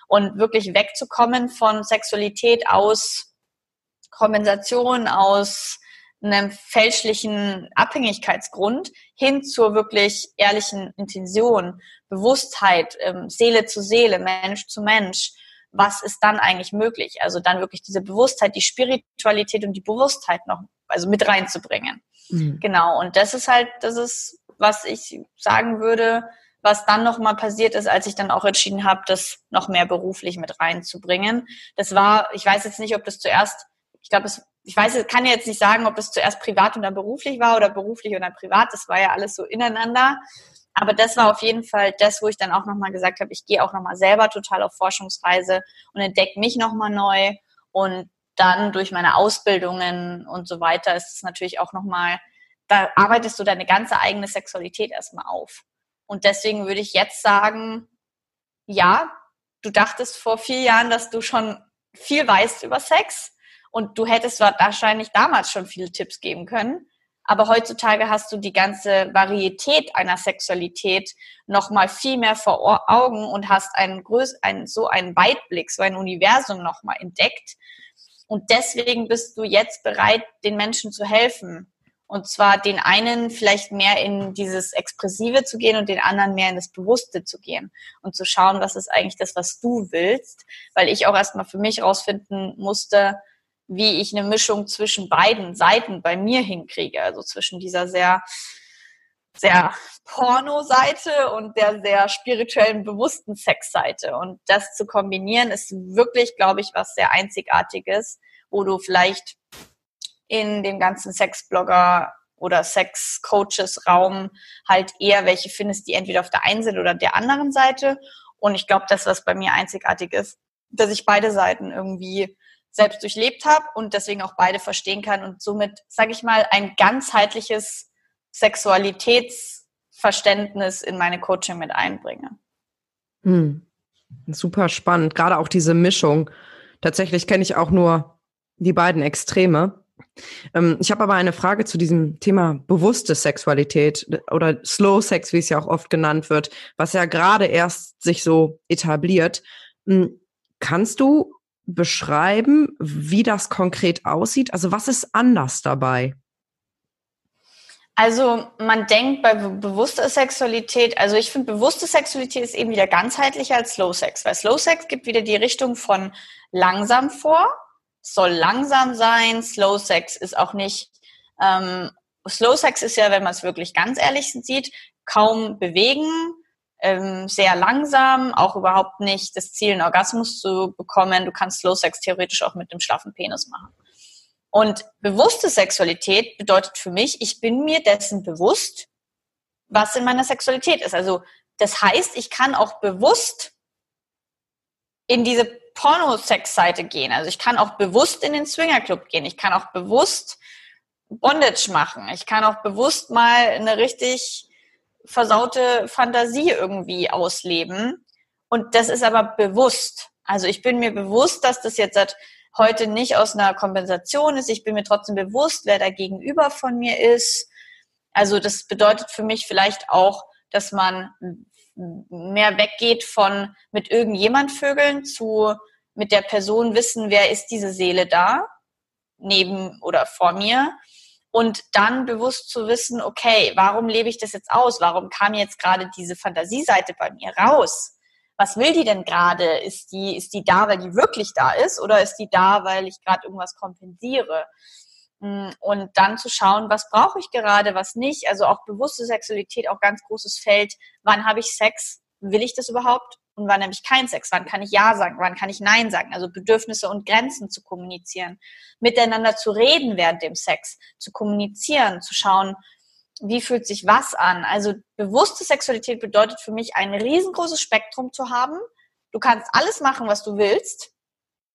Und wirklich wegzukommen von Sexualität aus Kompensation, aus einem fälschlichen Abhängigkeitsgrund hin zur wirklich ehrlichen Intention, Bewusstheit, ähm, Seele zu Seele, Mensch zu Mensch. Was ist dann eigentlich möglich? Also dann wirklich diese Bewusstheit, die Spiritualität und die Bewusstheit noch, also mit reinzubringen. Mhm. Genau. Und das ist halt, das ist, was ich sagen würde, was dann nochmal passiert ist, als ich dann auch entschieden habe, das noch mehr beruflich mit reinzubringen. Das war, ich weiß jetzt nicht, ob das zuerst, ich glaube, es ich weiß, ich kann jetzt nicht sagen, ob es zuerst privat und dann beruflich war oder beruflich und dann privat. Das war ja alles so ineinander. Aber das war auf jeden Fall das, wo ich dann auch nochmal gesagt habe, ich gehe auch nochmal selber total auf Forschungsreise und entdecke mich nochmal neu. Und dann durch meine Ausbildungen und so weiter ist es natürlich auch nochmal, da arbeitest du deine ganze eigene Sexualität erstmal auf. Und deswegen würde ich jetzt sagen, ja, du dachtest vor vier Jahren, dass du schon viel weißt über Sex und du hättest wahrscheinlich damals schon viele Tipps geben können. Aber heutzutage hast du die ganze Varietät einer Sexualität noch mal viel mehr vor Augen und hast einen größ einen, so einen Weitblick, so ein Universum noch mal entdeckt. Und deswegen bist du jetzt bereit, den Menschen zu helfen. Und zwar den einen vielleicht mehr in dieses Expressive zu gehen und den anderen mehr in das Bewusste zu gehen und zu schauen, was ist eigentlich das, was du willst. Weil ich auch erstmal für mich rausfinden musste, wie ich eine Mischung zwischen beiden Seiten bei mir hinkriege. Also zwischen dieser sehr, sehr Porno-Seite und der sehr spirituellen, bewussten Sex-Seite. Und das zu kombinieren ist wirklich, glaube ich, was sehr Einzigartiges, wo du vielleicht in dem ganzen Sexblogger oder Sex-Coaches-Raum halt eher welche findest, die entweder auf der einen sind oder der anderen Seite. Und ich glaube, das, was bei mir einzigartig ist, dass ich beide Seiten irgendwie selbst durchlebt habe und deswegen auch beide verstehen kann und somit, sage ich mal, ein ganzheitliches Sexualitätsverständnis in meine Coaching mit einbringe. Hm. Super spannend, gerade auch diese Mischung. Tatsächlich kenne ich auch nur die beiden Extreme. Ähm, ich habe aber eine Frage zu diesem Thema bewusste Sexualität oder Slow Sex, wie es ja auch oft genannt wird, was ja gerade erst sich so etabliert. Hm, kannst du beschreiben, wie das konkret aussieht? Also was ist anders dabei? Also man denkt bei bewusster Sexualität, also ich finde bewusste Sexualität ist eben wieder ganzheitlicher als Slow Sex, weil Slow Sex gibt wieder die Richtung von langsam vor, soll langsam sein, Slow Sex ist auch nicht, ähm, Slow Sex ist ja, wenn man es wirklich ganz ehrlich sieht, kaum bewegen, ähm, sehr langsam, auch überhaupt nicht das Ziel, einen Orgasmus zu bekommen. Du kannst Slow Sex theoretisch auch mit dem schlaffen Penis machen. Und bewusste Sexualität bedeutet für mich, ich bin mir dessen bewusst, was in meiner Sexualität ist. Also das heißt, ich kann auch bewusst in diese Porno-Sex-Seite gehen. Also ich kann auch bewusst in den Swinger-Club gehen. Ich kann auch bewusst Bondage machen. Ich kann auch bewusst mal eine richtig versaute Fantasie irgendwie ausleben. Und das ist aber bewusst. Also ich bin mir bewusst, dass das jetzt heute nicht aus einer Kompensation ist. Ich bin mir trotzdem bewusst, wer da gegenüber von mir ist. Also das bedeutet für mich vielleicht auch, dass man mehr weggeht von mit irgendjemand Vögeln zu mit der Person wissen, wer ist diese Seele da, neben oder vor mir und dann bewusst zu wissen, okay, warum lebe ich das jetzt aus? Warum kam jetzt gerade diese Fantasieseite bei mir raus? Was will die denn gerade? Ist die, ist die da, weil die wirklich da ist oder ist die da, weil ich gerade irgendwas kompensiere? Mm, und dann zu schauen, was brauche ich gerade, was nicht. Also auch bewusste Sexualität, auch ganz großes Feld. Wann habe ich Sex? Will ich das überhaupt? Und wann habe ich keinen Sex, wann kann ich Ja sagen, wann kann ich Nein sagen, also Bedürfnisse und Grenzen zu kommunizieren, miteinander zu reden während dem Sex, zu kommunizieren, zu schauen, wie fühlt sich was an. Also bewusste Sexualität bedeutet für mich ein riesengroßes Spektrum zu haben. Du kannst alles machen, was du willst,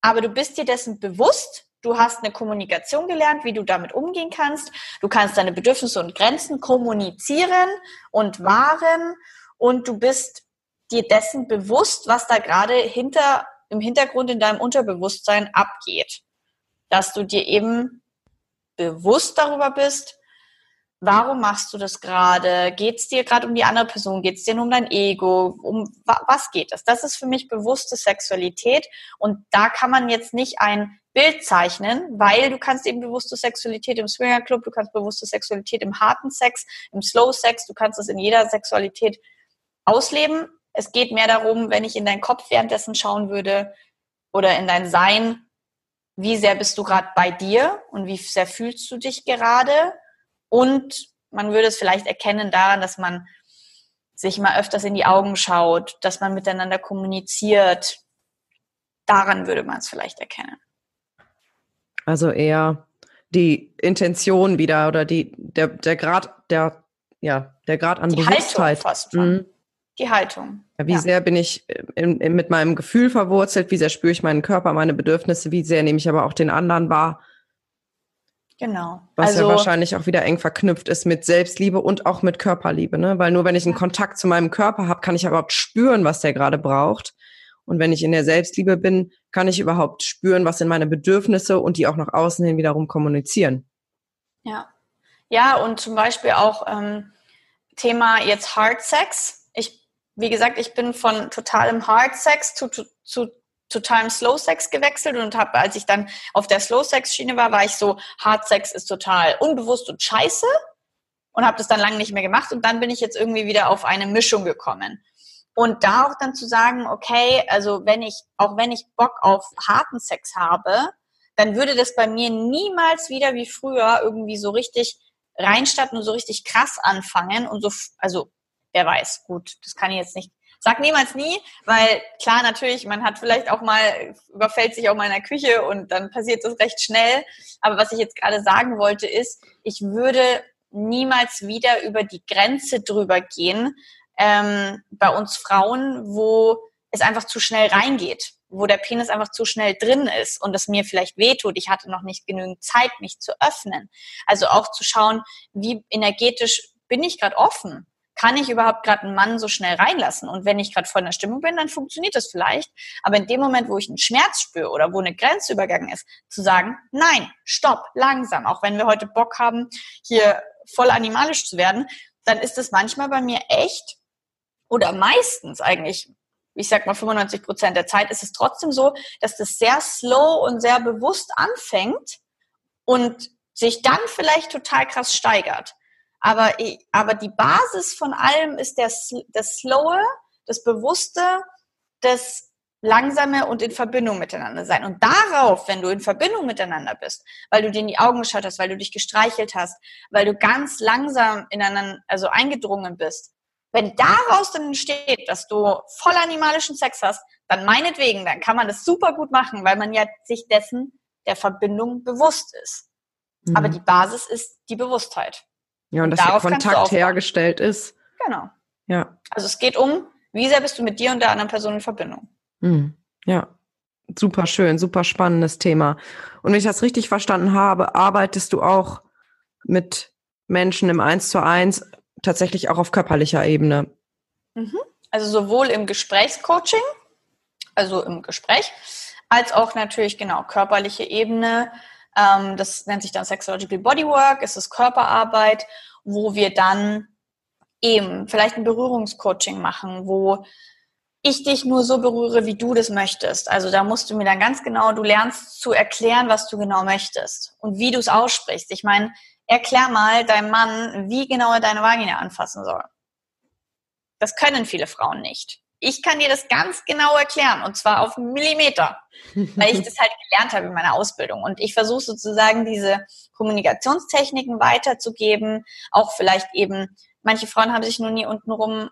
aber du bist dir dessen bewusst, Du hast eine Kommunikation gelernt, wie du damit umgehen kannst. Du kannst deine Bedürfnisse und Grenzen kommunizieren und wahren. Und du bist dir dessen bewusst, was da gerade hinter, im Hintergrund in deinem Unterbewusstsein abgeht. Dass du dir eben bewusst darüber bist, warum machst du das gerade? Geht es dir gerade um die andere Person? Geht es dir nur um dein Ego? Um was geht es? Das ist für mich bewusste Sexualität und da kann man jetzt nicht ein Bild zeichnen, weil du kannst eben bewusste Sexualität im Swinger Club, du kannst bewusste Sexualität im harten Sex, im Slow Sex, du kannst es in jeder Sexualität ausleben, es geht mehr darum, wenn ich in deinen Kopf währenddessen schauen würde oder in dein Sein, wie sehr bist du gerade bei dir und wie sehr fühlst du dich gerade. Und man würde es vielleicht erkennen daran, dass man sich mal öfters in die Augen schaut, dass man miteinander kommuniziert. Daran würde man es vielleicht erkennen. Also eher die Intention wieder oder die, der, der Grad, der, ja, der Grad an die Bewusstheit. Haltung fast. Mhm die Haltung. Wie ja. sehr bin ich in, in, mit meinem Gefühl verwurzelt, wie sehr spüre ich meinen Körper, meine Bedürfnisse, wie sehr nehme ich aber auch den anderen wahr. Genau. Was also, ja wahrscheinlich auch wieder eng verknüpft ist mit Selbstliebe und auch mit Körperliebe, ne? Weil nur wenn ich einen Kontakt zu meinem Körper habe, kann ich überhaupt spüren, was der gerade braucht. Und wenn ich in der Selbstliebe bin, kann ich überhaupt spüren, was sind meine Bedürfnisse und die auch nach außen hin wiederum kommunizieren. Ja. Ja, und zum Beispiel auch ähm, Thema jetzt Hard Sex. Wie gesagt, ich bin von totalem Hard Sex zu, zu, zu totalem Slow Sex gewechselt und habe, als ich dann auf der Slow Sex Schiene war, war ich so, Hard Sex ist total unbewusst und scheiße und habe das dann lange nicht mehr gemacht und dann bin ich jetzt irgendwie wieder auf eine Mischung gekommen. Und da auch dann zu sagen, okay, also wenn ich, auch wenn ich Bock auf harten Sex habe, dann würde das bei mir niemals wieder wie früher irgendwie so richtig reinstatten und so richtig krass anfangen und so, also wer weiß, gut, das kann ich jetzt nicht Sag niemals nie, weil klar, natürlich, man hat vielleicht auch mal, überfällt sich auch mal in der Küche und dann passiert das recht schnell. Aber was ich jetzt gerade sagen wollte, ist, ich würde niemals wieder über die Grenze drüber gehen, ähm, bei uns Frauen, wo es einfach zu schnell reingeht, wo der Penis einfach zu schnell drin ist und es mir vielleicht wehtut. Ich hatte noch nicht genügend Zeit, mich zu öffnen. Also auch zu schauen, wie energetisch bin ich gerade offen? Kann ich überhaupt gerade einen Mann so schnell reinlassen? Und wenn ich gerade voll in der Stimmung bin, dann funktioniert das vielleicht. Aber in dem Moment, wo ich einen Schmerz spüre oder wo eine Grenze übergangen ist, zu sagen, nein, stopp, langsam. Auch wenn wir heute Bock haben, hier voll animalisch zu werden, dann ist es manchmal bei mir echt oder meistens eigentlich, ich sag mal 95 Prozent der Zeit ist es trotzdem so, dass das sehr slow und sehr bewusst anfängt und sich dann vielleicht total krass steigert. Aber, aber die Basis von allem ist der, das Slowe, das Bewusste, das Langsame und in Verbindung miteinander sein. Und darauf, wenn du in Verbindung miteinander bist, weil du dir in die Augen geschaut hast, weil du dich gestreichelt hast, weil du ganz langsam ineinander, also eingedrungen bist, wenn daraus dann entsteht, dass du voll animalischen Sex hast, dann meinetwegen, dann kann man das super gut machen, weil man ja sich dessen der Verbindung bewusst ist. Mhm. Aber die Basis ist die Bewusstheit. Ja, und dass der Kontakt hergestellt ist. Genau. Ja. Also es geht um, wie sehr bist du mit dir und der anderen Person in Verbindung. Mhm. Ja. Super schön, super spannendes Thema. Und wenn ich das richtig verstanden habe, arbeitest du auch mit Menschen im Eins zu eins tatsächlich auch auf körperlicher Ebene. Mhm. Also sowohl im Gesprächscoaching, also im Gespräch, als auch natürlich genau körperliche Ebene, ähm, das nennt sich dann Sexological Bodywork, ist es Körperarbeit, wo wir dann eben vielleicht ein Berührungscoaching machen, wo ich dich nur so berühre, wie du das möchtest. Also da musst du mir dann ganz genau, du lernst zu erklären, was du genau möchtest und wie du es aussprichst. Ich meine, erklär mal deinem Mann, wie genau er deine Vagina anfassen soll. Das können viele Frauen nicht ich kann dir das ganz genau erklären und zwar auf Millimeter, weil ich das halt gelernt habe in meiner Ausbildung. Und ich versuche sozusagen diese Kommunikationstechniken weiterzugeben. Auch vielleicht eben, manche Frauen haben sich nur nie untenrum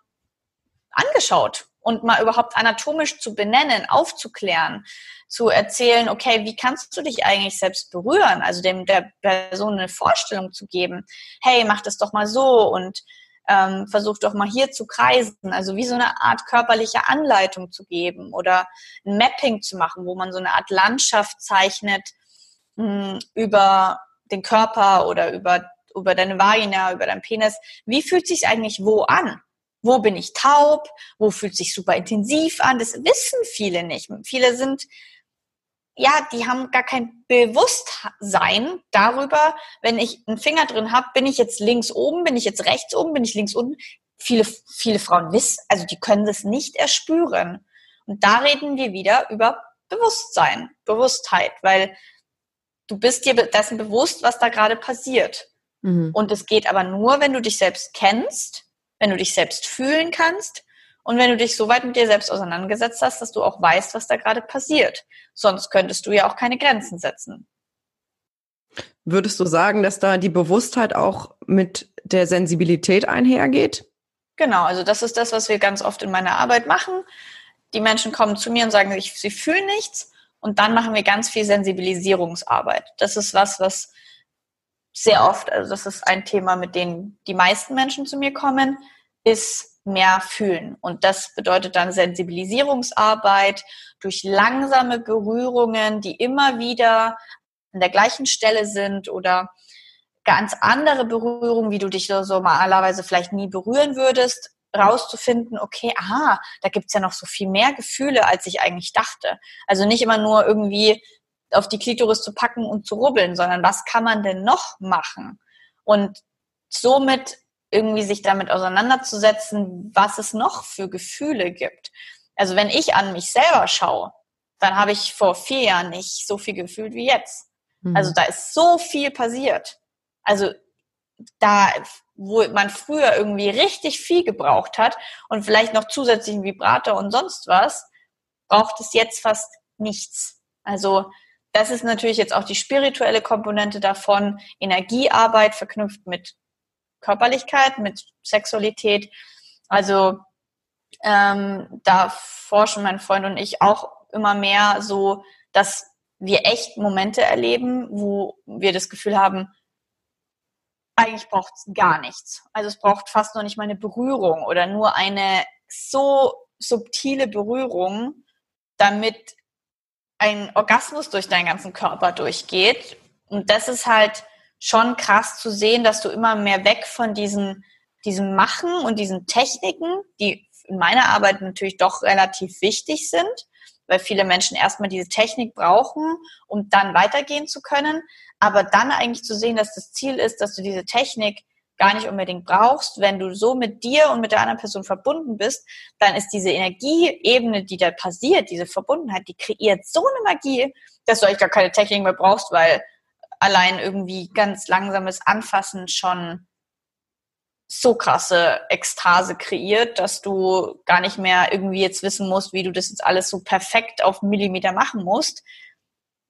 angeschaut und mal überhaupt anatomisch zu benennen, aufzuklären, zu erzählen, okay, wie kannst du dich eigentlich selbst berühren? Also dem der Person eine Vorstellung zu geben, hey, mach das doch mal so und ähm, versuch doch mal hier zu kreisen, also wie so eine Art körperliche Anleitung zu geben oder ein Mapping zu machen, wo man so eine Art Landschaft zeichnet mh, hm, über den Körper oder über, über deine Vagina, über deinen Penis. Wie fühlt sich eigentlich wo an? Wo bin ich taub? Wo fühlt sich super intensiv an? Das wissen viele nicht. Viele sind ja, die haben gar kein Bewusstsein darüber, wenn ich einen Finger drin habe, bin ich jetzt links oben, bin ich jetzt rechts oben, bin ich links unten. Viele, viele Frauen wissen, also die können das nicht erspüren. Und da reden wir wieder über Bewusstsein, Bewusstheit, weil du bist dir dessen bewusst, was da gerade passiert. Mhm. Und es geht aber nur, wenn du dich selbst kennst, wenn du dich selbst fühlen kannst und wenn du dich so weit mit dir selbst auseinandergesetzt hast, dass du auch weißt, was da gerade passiert. Sonst könntest du ja auch keine Grenzen setzen. Würdest du sagen, dass da die Bewusstheit auch mit der Sensibilität einhergeht? Genau, also das ist das, was wir ganz oft in meiner Arbeit machen. Die Menschen kommen zu mir und sagen, sie fühlen nichts. Und dann machen wir ganz viel Sensibilisierungsarbeit. Das ist was, was sehr oft, also das ist ein Thema, mit dem die meisten Menschen zu mir kommen, ist mehr fühlen. Und das bedeutet dann Sensibilisierungsarbeit durch langsame Berührungen, die immer wieder an der gleichen Stelle sind oder ganz andere Berührungen, wie du dich so normalerweise vielleicht nie berühren würdest, rauszufinden, okay, aha, da gibt's ja noch so viel mehr Gefühle, als ich eigentlich dachte. Also nicht immer nur irgendwie auf die Klitoris zu packen und zu rubbeln, sondern was kann man denn noch machen? Und somit irgendwie sich damit auseinanderzusetzen, was es noch für Gefühle gibt. Also wenn ich an mich selber schaue, dann habe ich vor vier Jahren nicht so viel gefühlt wie jetzt. Mhm. Also da ist so viel passiert. Also da, wo man früher irgendwie richtig viel gebraucht hat und vielleicht noch zusätzlichen Vibrator und sonst was, braucht es jetzt fast nichts. Also das ist natürlich jetzt auch die spirituelle Komponente davon, Energiearbeit verknüpft mit Körperlichkeit, mit Sexualität. Also ähm, da forschen mein Freund und ich auch immer mehr so, dass wir echt Momente erleben, wo wir das Gefühl haben, eigentlich braucht es gar nichts. Also es braucht fast noch nicht mal eine Berührung oder nur eine so subtile Berührung, damit ein Orgasmus durch deinen ganzen Körper durchgeht. Und das ist halt schon krass zu sehen, dass du immer mehr weg von diesen, diesem Machen und diesen Techniken, die in meiner Arbeit natürlich doch relativ wichtig sind, weil viele Menschen erstmal diese Technik brauchen, um dann weitergehen zu können. Aber dann eigentlich zu sehen, dass das Ziel ist, dass du diese Technik gar nicht unbedingt brauchst. Wenn du so mit dir und mit der anderen Person verbunden bist, dann ist diese Energieebene, die da passiert, diese Verbundenheit, die kreiert so eine Magie, dass du eigentlich gar keine Technik mehr brauchst, weil allein irgendwie ganz langsames Anfassen schon so krasse Ekstase kreiert, dass du gar nicht mehr irgendwie jetzt wissen musst, wie du das jetzt alles so perfekt auf Millimeter machen musst.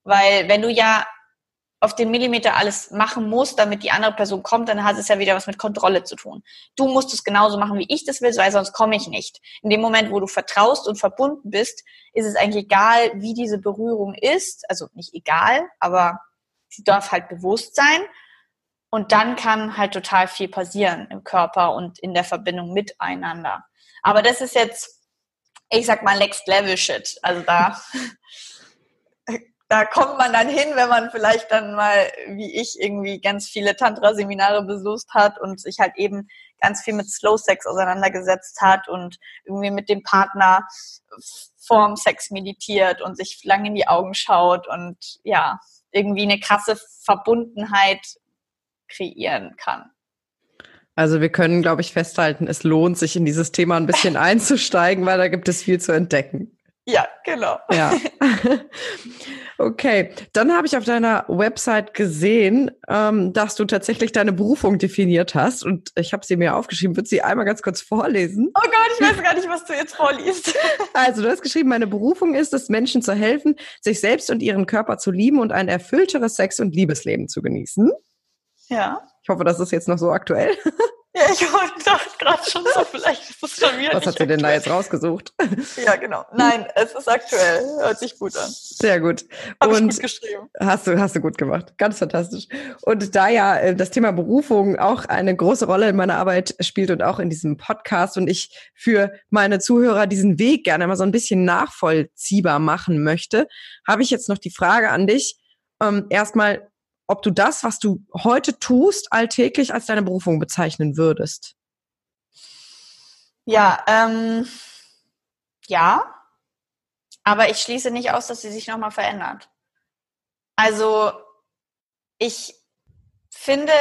Weil wenn du ja auf den Millimeter alles machen musst, damit die andere Person kommt, dann hat es ja wieder was mit Kontrolle zu tun. Du musst es genauso machen, wie ich das will, weil sonst komme ich nicht. In dem Moment, wo du vertraust und verbunden bist, ist es eigentlich egal, wie diese Berührung ist. Also nicht egal, aber sie darf halt bewusst sein. Und dann kann halt total viel passieren im Körper und in der Verbindung miteinander. Aber das ist jetzt, ich sag mal, Next Level Shit. Also da, da kommt man dann hin, wenn man vielleicht dann mal, wie ich, irgendwie ganz viele Tantra-Seminare besucht hat und sich halt eben ganz viel mit Slow Sex auseinandergesetzt hat und irgendwie mit dem Partner vorm Sex meditiert und sich lang in die Augen schaut und ja, irgendwie eine krasse Verbundenheit kreieren kann. Also wir können, glaube ich, festhalten, es lohnt sich in dieses Thema ein bisschen einzusteigen, weil da gibt es viel zu entdecken. Ja, genau. Ja. Okay, dann habe ich auf deiner Website gesehen, ähm, dass du tatsächlich deine Berufung definiert hast und ich habe sie mir aufgeschrieben. Würde sie einmal ganz kurz vorlesen? Oh Gott, ich weiß gar nicht, was du jetzt vorliest. Also du hast geschrieben, meine Berufung ist es, Menschen zu helfen, sich selbst und ihren Körper zu lieben und ein erfüllteres Sex- und Liebesleben zu genießen. Ja. Ich hoffe, das ist jetzt noch so aktuell. Ja, ich dachte gerade schon so, vielleicht ist es schon wieder. Was hat sie denn da jetzt rausgesucht? Ja, genau. Nein, es ist aktuell. Hört sich gut an. Sehr gut. Hab Und gut geschrieben. Hast du, hast du gut gemacht. Ganz fantastisch. Und da ja äh, das Thema Berufung auch eine große Rolle in meiner Arbeit spielt und auch in diesem Podcast und ich für meine Zuhörer diesen Weg gerne mal so ein bisschen nachvollziehbar machen möchte, habe ich jetzt noch die Frage an dich. Ähm, erstmal, ob du das, was du heute tust, alltäglich als deine Berufung bezeichnen würdest. Ja, ähm, ja, aber ich schließe nicht aus, dass sie sich nochmal verändert. Also ich finde,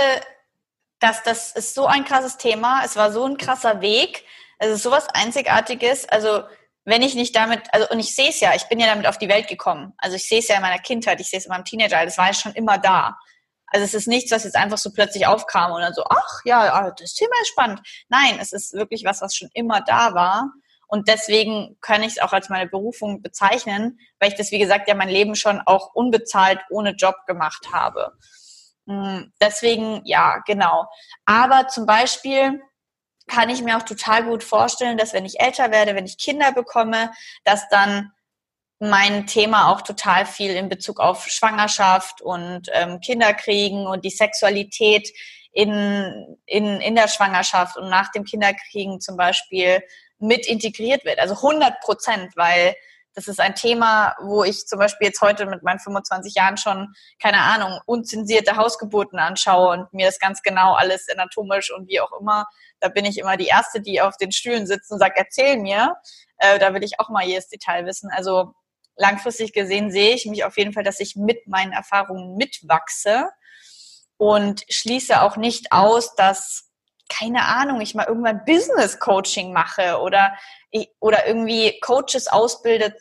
dass das ist so ein krasses Thema. Es war so ein krasser Weg. Es ist sowas Einzigartiges. Also wenn ich nicht damit, also und ich sehe es ja, ich bin ja damit auf die Welt gekommen. Also ich sehe es ja in meiner Kindheit, ich sehe es in meinem Teenager, das war ja schon immer da. Also es ist nichts, was jetzt einfach so plötzlich aufkam und dann so, ach ja, ah, das Thema ist spannend. Nein, es ist wirklich was, was schon immer da war. Und deswegen kann ich es auch als meine Berufung bezeichnen, weil ich das, wie gesagt, ja mein Leben schon auch unbezahlt ohne Job gemacht habe. Hm, deswegen, ja, genau. Aber zum Beispiel, kann ich mir auch total gut vorstellen, dass wenn ich älter werde, wenn ich Kinder bekomme, dass dann mein Thema auch total viel in Bezug auf Schwangerschaft und ähm, Kinderkriegen und die Sexualität in, in, in der Schwangerschaft und nach dem Kinderkriegen zum Beispiel mit integriert wird. Also 100 Prozent, weil das ist ein Thema, wo ich zum Beispiel jetzt heute mit meinen 25 Jahren schon, keine Ahnung, unzensierte Hausgeburten anschaue und mir das ganz genau alles anatomisch und wie auch immer da bin ich immer die Erste, die auf den Stühlen sitzt und sagt, erzähl mir. Äh, da will ich auch mal jedes Detail wissen. Also langfristig gesehen sehe ich mich auf jeden Fall, dass ich mit meinen Erfahrungen mitwachse. und schließe auch nicht aus, dass, keine Ahnung, ich mal irgendwann Business Coaching mache oder, oder irgendwie Coaches ausbildet,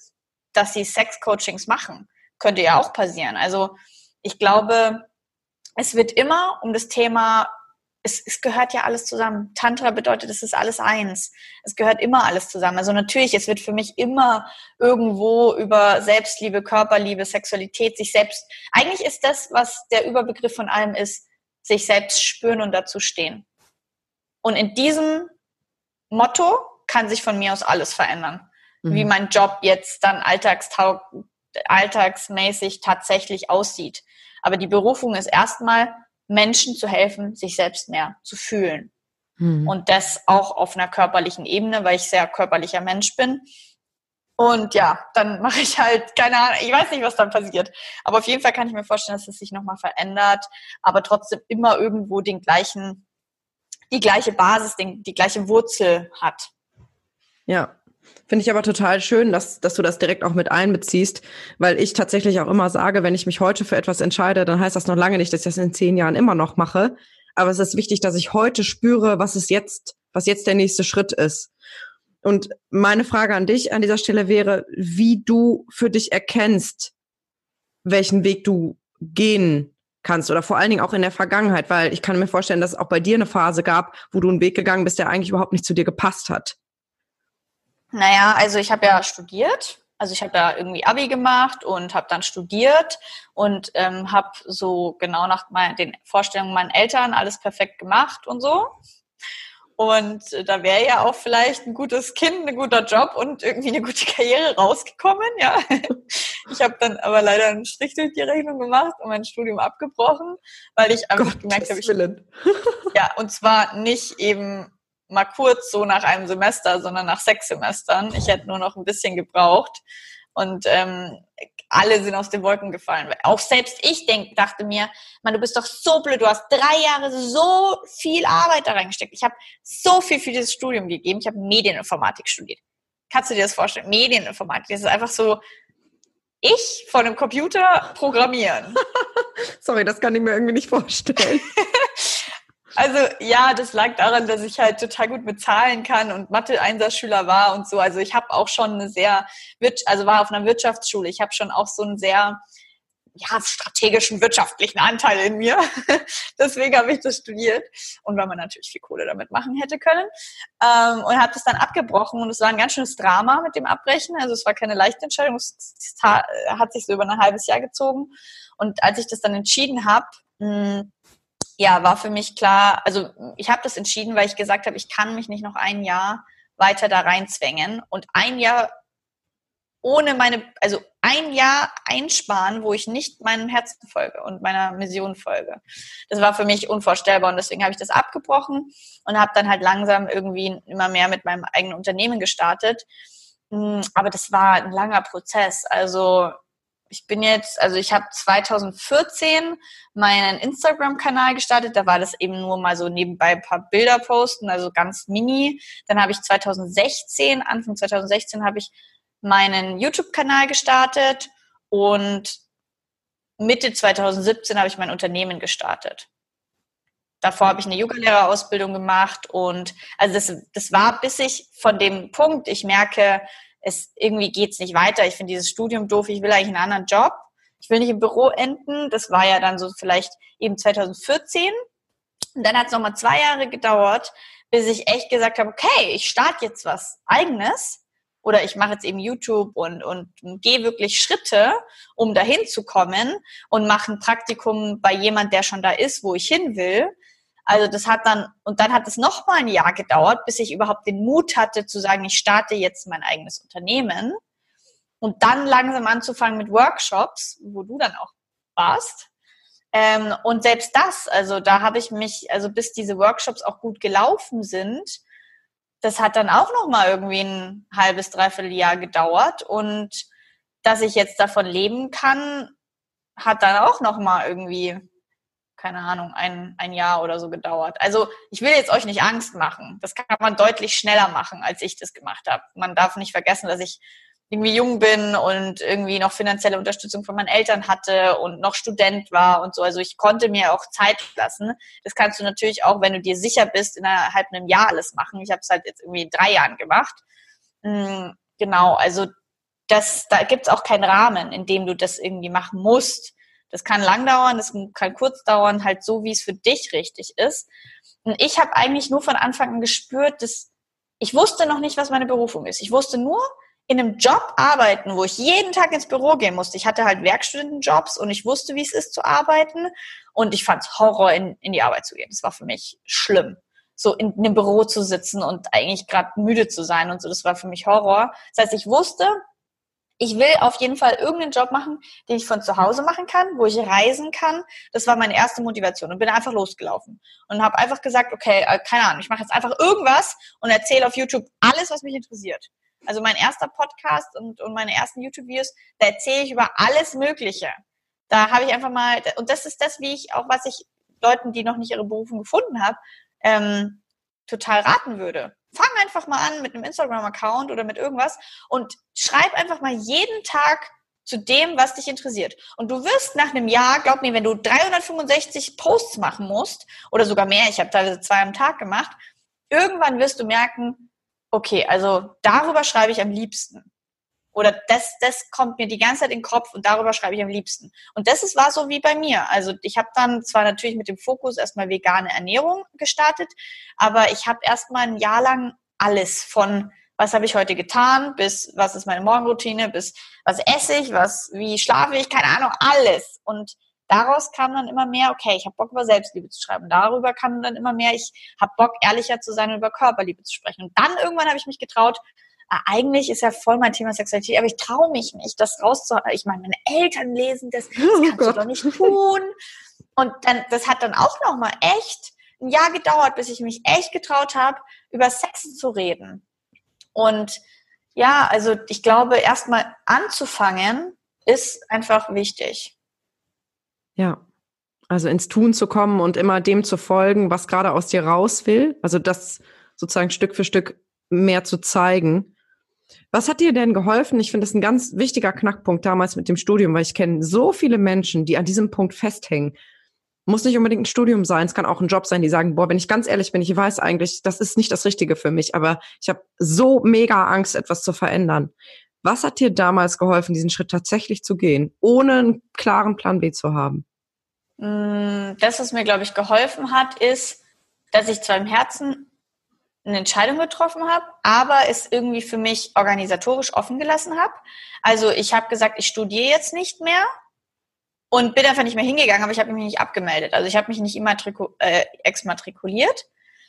dass sie Sex Coachings machen. Könnte ja auch passieren. Also ich glaube, es wird immer um das Thema es, es gehört ja alles zusammen. Tantra bedeutet, es ist alles eins. Es gehört immer alles zusammen. Also natürlich, es wird für mich immer irgendwo über Selbstliebe, Körperliebe, Sexualität, sich selbst. Eigentlich ist das, was der Überbegriff von allem ist, sich selbst spüren und dazu stehen. Und in diesem Motto kann sich von mir aus alles verändern. Mhm. Wie mein Job jetzt dann alltagstaug, alltagsmäßig tatsächlich aussieht. Aber die Berufung ist erstmal, Menschen zu helfen, sich selbst mehr zu fühlen. Mhm. Und das auch auf einer körperlichen Ebene, weil ich sehr körperlicher Mensch bin. Und ja, dann mache ich halt, keine Ahnung, ich weiß nicht, was dann passiert. Aber auf jeden Fall kann ich mir vorstellen, dass es sich nochmal verändert, aber trotzdem immer irgendwo den gleichen, die gleiche Basis, den, die gleiche Wurzel hat. Ja, Finde ich aber total schön, dass, dass du das direkt auch mit einbeziehst, weil ich tatsächlich auch immer sage, wenn ich mich heute für etwas entscheide, dann heißt das noch lange nicht, dass ich das in zehn Jahren immer noch mache. Aber es ist wichtig, dass ich heute spüre, was es jetzt, was jetzt der nächste Schritt ist. Und meine Frage an dich an dieser Stelle wäre, wie du für dich erkennst, welchen Weg du gehen kannst oder vor allen Dingen auch in der Vergangenheit, weil ich kann mir vorstellen, dass es auch bei dir eine Phase gab, wo du einen Weg gegangen bist, der eigentlich überhaupt nicht zu dir gepasst hat. Naja, also ich habe ja studiert. Also ich habe ja irgendwie Abi gemacht und habe dann studiert und ähm, habe so genau nach mein, den Vorstellungen meiner Eltern alles perfekt gemacht und so. Und äh, da wäre ja auch vielleicht ein gutes Kind, ein guter Job und irgendwie eine gute Karriere rausgekommen, ja. Ich habe dann aber leider einen Strich durch die Rechnung gemacht und mein Studium abgebrochen, weil ich einfach Gottes gemerkt habe, ich, ja, und zwar nicht eben mal kurz so nach einem Semester, sondern nach sechs Semestern. Ich hätte nur noch ein bisschen gebraucht. Und ähm, alle sind aus den Wolken gefallen. Auch selbst ich denk, dachte mir, man, du bist doch so blöd, du hast drei Jahre so viel Arbeit da reingesteckt. Ich habe so viel für dieses Studium gegeben. Ich habe Medieninformatik studiert. Kannst du dir das vorstellen? Medieninformatik, das ist einfach so, ich vor einem Computer programmieren. Sorry, das kann ich mir irgendwie nicht vorstellen. Also ja, das lag daran, dass ich halt total gut bezahlen kann und Mathe-Einsatzschüler war und so. Also ich habe auch schon eine sehr, also war auf einer Wirtschaftsschule. Ich habe schon auch so einen sehr ja, strategischen wirtschaftlichen Anteil in mir. Deswegen habe ich das studiert und weil man natürlich viel Kohle damit machen hätte können. Ähm, und habe das dann abgebrochen und es war ein ganz schönes Drama mit dem Abbrechen. Also es war keine leichte Entscheidung, es hat sich so über ein halbes Jahr gezogen. Und als ich das dann entschieden habe, hm, ja, war für mich klar, also ich habe das entschieden, weil ich gesagt habe, ich kann mich nicht noch ein Jahr weiter da reinzwängen und ein Jahr ohne meine, also ein Jahr einsparen, wo ich nicht meinem Herzen folge und meiner Mission folge. Das war für mich unvorstellbar und deswegen habe ich das abgebrochen und habe dann halt langsam irgendwie immer mehr mit meinem eigenen Unternehmen gestartet. Hm, aber das war ein langer Prozess. Also ich bin jetzt, also ich habe 2014 meinen Instagram-Kanal gestartet. Da war das eben nur mal so nebenbei ein paar Bilder posten, also ganz mini. Dann habe ich 2016, Anfang 2016 habe ich meinen YouTube-Kanal gestartet und Mitte 2017 habe ich mein Unternehmen gestartet. Davor habe ich eine Yoga-Lehrerausbildung gemacht und also das, das war, bis ich von dem Punkt, ich merke, es irgendwie geht's nicht weiter. Ich finde dieses Studium doof. Ich will eigentlich einen anderen Job. Ich will nicht im Büro enden. Das war ja dann so vielleicht eben 2014. Und dann hat es nochmal zwei Jahre gedauert, bis ich echt gesagt habe, okay, ich starte jetzt was eigenes oder ich mache jetzt eben YouTube und, und gehe wirklich Schritte, um dahin zu kommen und mache ein Praktikum bei jemand, der schon da ist, wo ich hin will. Also das hat dann, und dann hat es noch mal ein Jahr gedauert, bis ich überhaupt den Mut hatte zu sagen, ich starte jetzt mein eigenes Unternehmen und dann langsam anzufangen mit Workshops, wo du dann auch warst. Ähm, und selbst das, also da habe ich mich, also bis diese Workshops auch gut gelaufen sind, das hat dann auch noch mal irgendwie ein halbes, dreiviertel Jahr gedauert und dass ich jetzt davon leben kann, hat dann auch noch mal irgendwie keine Ahnung, ein, ein Jahr oder so gedauert. Also ich will jetzt euch nicht Angst machen. Das kann man deutlich schneller machen, als ich das gemacht habe. Man darf nicht vergessen, dass ich irgendwie jung bin und irgendwie noch finanzielle Unterstützung von meinen Eltern hatte und noch Student war und so. Also ich konnte mir auch Zeit lassen. Das kannst du natürlich auch, wenn du dir sicher bist, innerhalb einem Jahr alles machen. Ich habe es halt jetzt irgendwie drei Jahren gemacht. Mhm, genau, also das, da gibt es auch keinen Rahmen, in dem du das irgendwie machen musst. Das kann lang dauern, das kann kurz dauern, halt so, wie es für dich richtig ist. Und ich habe eigentlich nur von Anfang an gespürt, dass ich wusste noch nicht, was meine Berufung ist. Ich wusste nur, in einem Job arbeiten, wo ich jeden Tag ins Büro gehen musste. Ich hatte halt Werkstudentenjobs und ich wusste, wie es ist zu arbeiten. Und ich fand es Horror, in, in die Arbeit zu gehen. Das war für mich schlimm. So in, in einem Büro zu sitzen und eigentlich gerade müde zu sein und so, das war für mich Horror. Das heißt, ich wusste, ich will auf jeden Fall irgendeinen Job machen, den ich von zu Hause machen kann, wo ich reisen kann. Das war meine erste Motivation und bin einfach losgelaufen und habe einfach gesagt, okay, äh, keine Ahnung, ich mache jetzt einfach irgendwas und erzähle auf YouTube alles, was mich interessiert. Also mein erster Podcast und, und meine ersten YouTube-Videos, da erzähle ich über alles Mögliche. Da habe ich einfach mal, und das ist das, wie ich auch, was ich Leuten, die noch nicht ihre Berufung gefunden haben, ähm, total raten würde. Fang einfach mal an mit einem Instagram-Account oder mit irgendwas und schreib einfach mal jeden Tag zu dem, was dich interessiert. Und du wirst nach einem Jahr, glaub mir, wenn du 365 Posts machen musst oder sogar mehr, ich habe teilweise zwei am Tag gemacht, irgendwann wirst du merken, okay, also darüber schreibe ich am liebsten. Oder das, das kommt mir die ganze Zeit in den Kopf und darüber schreibe ich am liebsten. Und das ist, war so wie bei mir. Also ich habe dann zwar natürlich mit dem Fokus erstmal vegane Ernährung gestartet, aber ich habe erstmal ein Jahr lang alles von was habe ich heute getan, bis was ist meine Morgenroutine, bis was esse ich, was, wie schlafe ich, keine Ahnung, alles. Und daraus kam dann immer mehr, okay, ich habe Bock über Selbstliebe zu schreiben. Darüber kam dann immer mehr, ich habe Bock ehrlicher zu sein und über Körperliebe zu sprechen. Und dann irgendwann habe ich mich getraut, eigentlich ist ja voll mein Thema Sexualität, aber ich traue mich nicht, das rauszuhauen. Ich meine, meine Eltern lesen das, das oh kannst Gott. du doch nicht tun. Und dann, das hat dann auch noch mal echt ein Jahr gedauert, bis ich mich echt getraut habe, über Sex zu reden. Und ja, also ich glaube, erstmal anzufangen ist einfach wichtig. Ja. Also ins Tun zu kommen und immer dem zu folgen, was gerade aus dir raus will. Also das sozusagen Stück für Stück mehr zu zeigen. Was hat dir denn geholfen? Ich finde das ein ganz wichtiger Knackpunkt damals mit dem Studium, weil ich kenne so viele Menschen, die an diesem Punkt festhängen. Muss nicht unbedingt ein Studium sein, es kann auch ein Job sein, die sagen, boah, wenn ich ganz ehrlich bin, ich weiß eigentlich, das ist nicht das Richtige für mich, aber ich habe so mega Angst, etwas zu verändern. Was hat dir damals geholfen, diesen Schritt tatsächlich zu gehen, ohne einen klaren Plan B zu haben? Mm, das, was mir, glaube ich, geholfen hat, ist, dass ich zwar im Herzen eine Entscheidung getroffen habe, aber es irgendwie für mich organisatorisch offen gelassen habe. Also ich habe gesagt, ich studiere jetzt nicht mehr und bin einfach nicht mehr hingegangen, aber ich habe mich nicht abgemeldet. Also ich habe mich nicht äh, exmatrikuliert,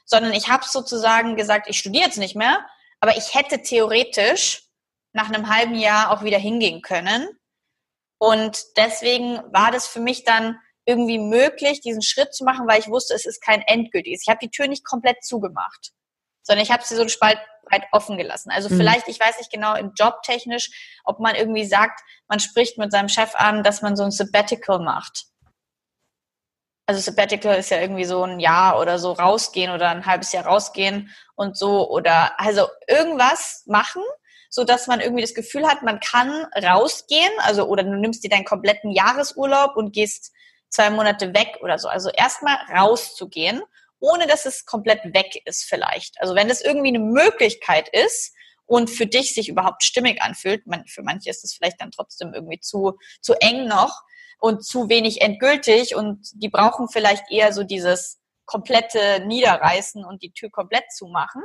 sondern ich habe sozusagen gesagt, ich studiere jetzt nicht mehr, aber ich hätte theoretisch nach einem halben Jahr auch wieder hingehen können. Und deswegen war das für mich dann irgendwie möglich, diesen Schritt zu machen, weil ich wusste, es ist kein endgültiges. Ich habe die Tür nicht komplett zugemacht, sondern ich habe sie so ein Spalt breit offen gelassen. Also mhm. vielleicht, ich weiß nicht genau, im Job technisch, ob man irgendwie sagt, man spricht mit seinem Chef an, dass man so ein Sabbatical macht. Also Sabbatical ist ja irgendwie so ein Jahr oder so rausgehen oder ein halbes Jahr rausgehen und so oder also irgendwas machen, so dass man irgendwie das Gefühl hat, man kann rausgehen, also oder du nimmst dir deinen kompletten Jahresurlaub und gehst zwei Monate weg oder so. Also erstmal rauszugehen, ohne dass es komplett weg ist vielleicht. Also wenn das irgendwie eine Möglichkeit ist und für dich sich überhaupt stimmig anfühlt, man, für manche ist es vielleicht dann trotzdem irgendwie zu, zu eng noch und zu wenig endgültig und die brauchen vielleicht eher so dieses komplette Niederreißen und die Tür komplett zumachen.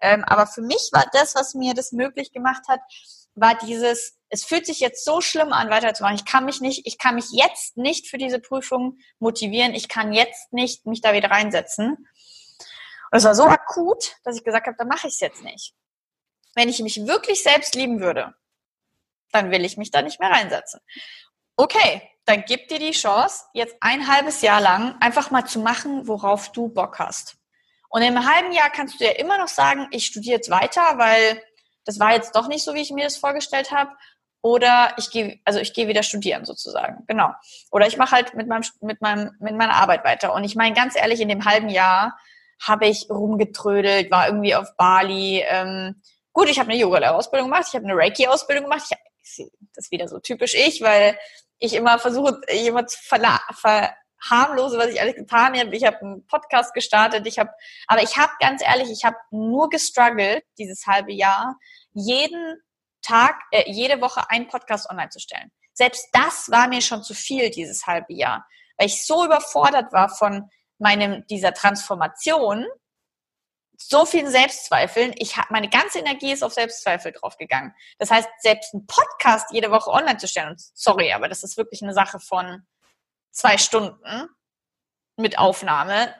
Ähm, aber für mich war das, was mir das möglich gemacht hat, war dieses, es fühlt sich jetzt so schlimm an, weiterzumachen. Ich kann mich nicht, ich kann mich jetzt nicht für diese Prüfung motivieren. Ich kann jetzt nicht mich da wieder reinsetzen. Und es war so akut, dass ich gesagt habe, dann mache ich es jetzt nicht. Wenn ich mich wirklich selbst lieben würde, dann will ich mich da nicht mehr reinsetzen. Okay, dann gib dir die Chance, jetzt ein halbes Jahr lang einfach mal zu machen, worauf du Bock hast. Und im halben Jahr kannst du ja immer noch sagen, ich studiere jetzt weiter, weil das war jetzt doch nicht so, wie ich mir das vorgestellt habe. Oder ich gehe, also ich gehe wieder studieren sozusagen, genau. Oder ich mache halt mit meinem, mit meinem, mit meiner Arbeit weiter. Und ich meine ganz ehrlich, in dem halben Jahr habe ich rumgetrödelt, war irgendwie auf Bali, ähm, gut, ich habe eine Yoga-Ausbildung gemacht, ich habe eine Reiki-Ausbildung gemacht. Ich das ist wieder so typisch ich, weil ich immer versuche, jemand zu verharmlose, was ich alles getan habe. Ich habe einen Podcast gestartet. Ich habe, aber ich habe ganz ehrlich, ich habe nur gestruggelt dieses halbe Jahr, jeden Tag, äh, jede Woche einen Podcast online zu stellen. Selbst das war mir schon zu viel dieses halbe Jahr, weil ich so überfordert war von meinem dieser Transformation, so vielen Selbstzweifeln. Ich habe meine ganze Energie ist auf Selbstzweifel draufgegangen. Das heißt, selbst einen Podcast jede Woche online zu stellen, sorry, aber das ist wirklich eine Sache von zwei Stunden mit Aufnahme.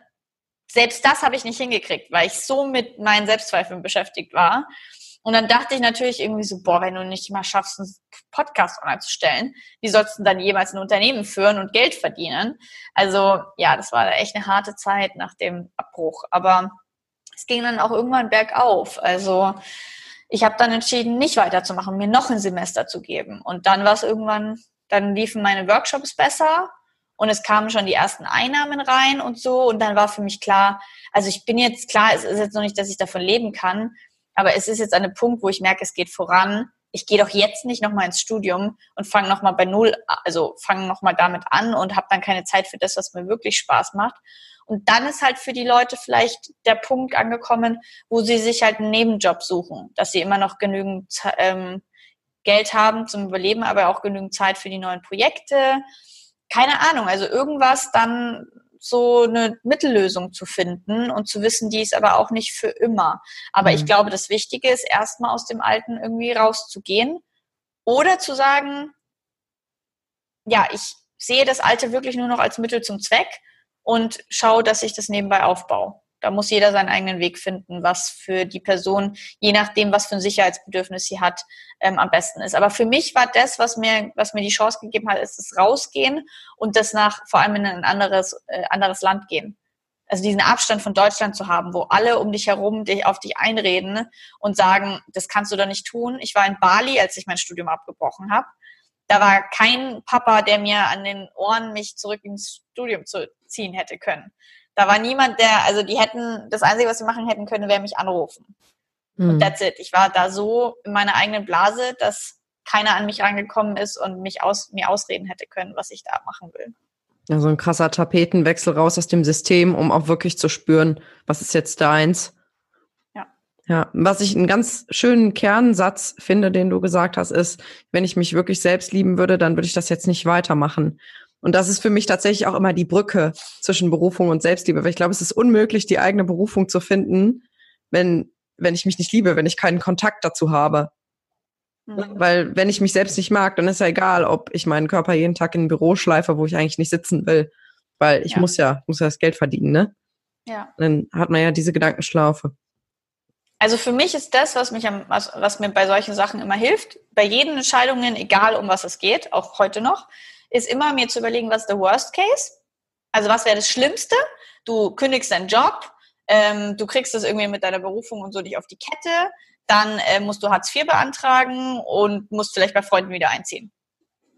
Selbst das habe ich nicht hingekriegt, weil ich so mit meinen Selbstzweifeln beschäftigt war. Und dann dachte ich natürlich irgendwie so, boah, wenn du nicht mal schaffst, einen Podcast online zu stellen, wie sollst du dann jemals ein Unternehmen führen und Geld verdienen? Also ja, das war echt eine harte Zeit nach dem Abbruch. Aber es ging dann auch irgendwann bergauf. Also ich habe dann entschieden, nicht weiterzumachen, mir noch ein Semester zu geben. Und dann war es irgendwann, dann liefen meine Workshops besser und es kamen schon die ersten Einnahmen rein und so. Und dann war für mich klar, also ich bin jetzt klar, es ist jetzt noch nicht, dass ich davon leben kann, aber es ist jetzt an einem Punkt, wo ich merke, es geht voran. Ich gehe doch jetzt nicht nochmal ins Studium und fange nochmal bei Null, also fange nochmal damit an und habe dann keine Zeit für das, was mir wirklich Spaß macht. Und dann ist halt für die Leute vielleicht der Punkt angekommen, wo sie sich halt einen Nebenjob suchen, dass sie immer noch genügend ähm, Geld haben zum Überleben, aber auch genügend Zeit für die neuen Projekte. Keine Ahnung, also irgendwas dann so eine Mittellösung zu finden und zu wissen, die ist aber auch nicht für immer. Aber mhm. ich glaube, das Wichtige ist erstmal aus dem Alten irgendwie rauszugehen oder zu sagen, ja, ich sehe das Alte wirklich nur noch als Mittel zum Zweck und schaue, dass ich das nebenbei aufbaue. Da muss jeder seinen eigenen Weg finden, was für die Person, je nachdem, was für ein Sicherheitsbedürfnis sie hat, ähm, am besten ist. Aber für mich war das, was mir, was mir die Chance gegeben hat, ist das Rausgehen und das nach vor allem in ein anderes, äh, anderes Land gehen. Also diesen Abstand von Deutschland zu haben, wo alle um dich herum dich auf dich einreden und sagen, das kannst du doch nicht tun. Ich war in Bali, als ich mein Studium abgebrochen habe. Da war kein Papa, der mir an den Ohren mich zurück ins Studium zu ziehen hätte können. Da war niemand, der, also die hätten, das Einzige, was sie machen hätten können, wäre mich anrufen. Mhm. Und that's it. Ich war da so in meiner eigenen Blase, dass keiner an mich rangekommen ist und mich aus, mir ausreden hätte können, was ich da machen will. Ja, so ein krasser Tapetenwechsel raus aus dem System, um auch wirklich zu spüren, was ist jetzt deins. Ja. Ja, was ich einen ganz schönen Kernsatz finde, den du gesagt hast, ist, wenn ich mich wirklich selbst lieben würde, dann würde ich das jetzt nicht weitermachen. Und das ist für mich tatsächlich auch immer die Brücke zwischen Berufung und Selbstliebe, weil ich glaube, es ist unmöglich, die eigene Berufung zu finden, wenn, wenn ich mich nicht liebe, wenn ich keinen Kontakt dazu habe. Mhm. Weil wenn ich mich selbst nicht mag, dann ist ja egal, ob ich meinen Körper jeden Tag in ein Büro schleife, wo ich eigentlich nicht sitzen will. Weil ich ja. muss ja, muss ja das Geld verdienen, ne? Ja. dann hat man ja diese Gedankenschlaufe. Also für mich ist das, was mich am, was, was mir bei solchen Sachen immer hilft, bei jeden Entscheidungen, egal um was es geht, auch heute noch, ist immer mir zu überlegen, was ist der Worst Case? Also was wäre das Schlimmste? Du kündigst deinen Job, ähm, du kriegst das irgendwie mit deiner Berufung und so dich auf die Kette, dann äh, musst du Hartz IV beantragen und musst vielleicht bei Freunden wieder einziehen.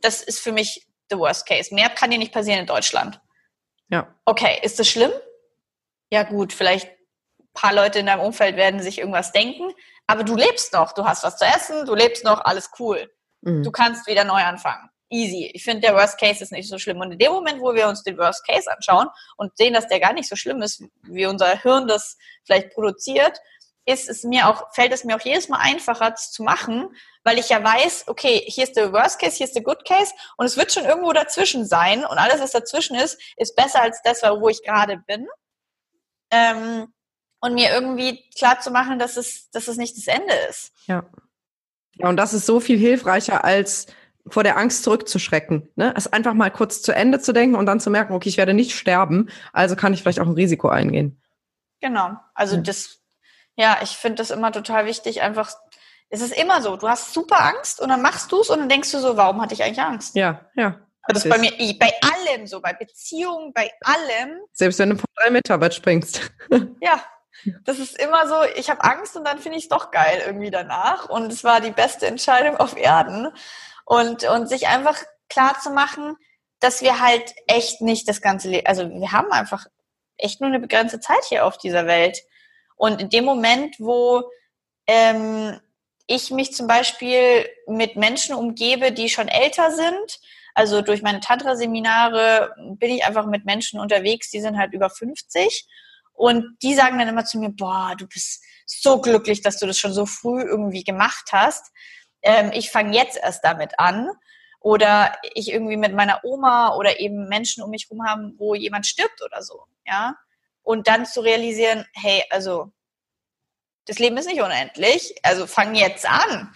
Das ist für mich the Worst Case. Mehr kann dir nicht passieren in Deutschland. Ja. Okay, ist das schlimm? Ja gut, vielleicht ein paar Leute in deinem Umfeld werden sich irgendwas denken, aber du lebst noch, du hast was zu essen, du lebst noch, alles cool. Mhm. Du kannst wieder neu anfangen easy. Ich finde, der Worst Case ist nicht so schlimm. Und in dem Moment, wo wir uns den Worst Case anschauen und sehen, dass der gar nicht so schlimm ist, wie unser Hirn das vielleicht produziert, ist es mir auch, fällt es mir auch jedes Mal einfacher zu machen, weil ich ja weiß, okay, hier ist der Worst Case, hier ist der Good Case und es wird schon irgendwo dazwischen sein und alles, was dazwischen ist, ist besser als das, wo ich gerade bin. Ähm, und mir irgendwie klar zu machen, dass es, dass es nicht das Ende ist. Ja. Ja, und das ist so viel hilfreicher als vor der Angst zurückzuschrecken. Ne? Es einfach mal kurz zu Ende zu denken und dann zu merken, okay, ich werde nicht sterben, also kann ich vielleicht auch ein Risiko eingehen. Genau. Also ja. das, ja, ich finde das immer total wichtig, einfach, es ist immer so, du hast super Angst und dann machst du es und dann denkst du so, warum hatte ich eigentlich Angst? Ja, ja. Das ist bei mir, bei allem so, bei Beziehungen, bei allem. Selbst wenn du von drei Meter weit springst. Ja, das ist immer so, ich habe Angst und dann finde ich es doch geil irgendwie danach. Und es war die beste Entscheidung auf Erden. Und, und sich einfach klar zu machen, dass wir halt echt nicht das ganze Leben, also wir haben einfach echt nur eine begrenzte Zeit hier auf dieser Welt. Und in dem Moment, wo ähm, ich mich zum Beispiel mit Menschen umgebe, die schon älter sind. Also durch meine Tantra-Seminare bin ich einfach mit Menschen unterwegs, die sind halt über 50. Und die sagen dann immer zu mir, boah, du bist so glücklich, dass du das schon so früh irgendwie gemacht hast. Ähm, ich fange jetzt erst damit an. Oder ich irgendwie mit meiner Oma oder eben Menschen um mich herum haben, wo jemand stirbt oder so. Ja. Und dann zu realisieren, hey, also das Leben ist nicht unendlich, also fang jetzt an.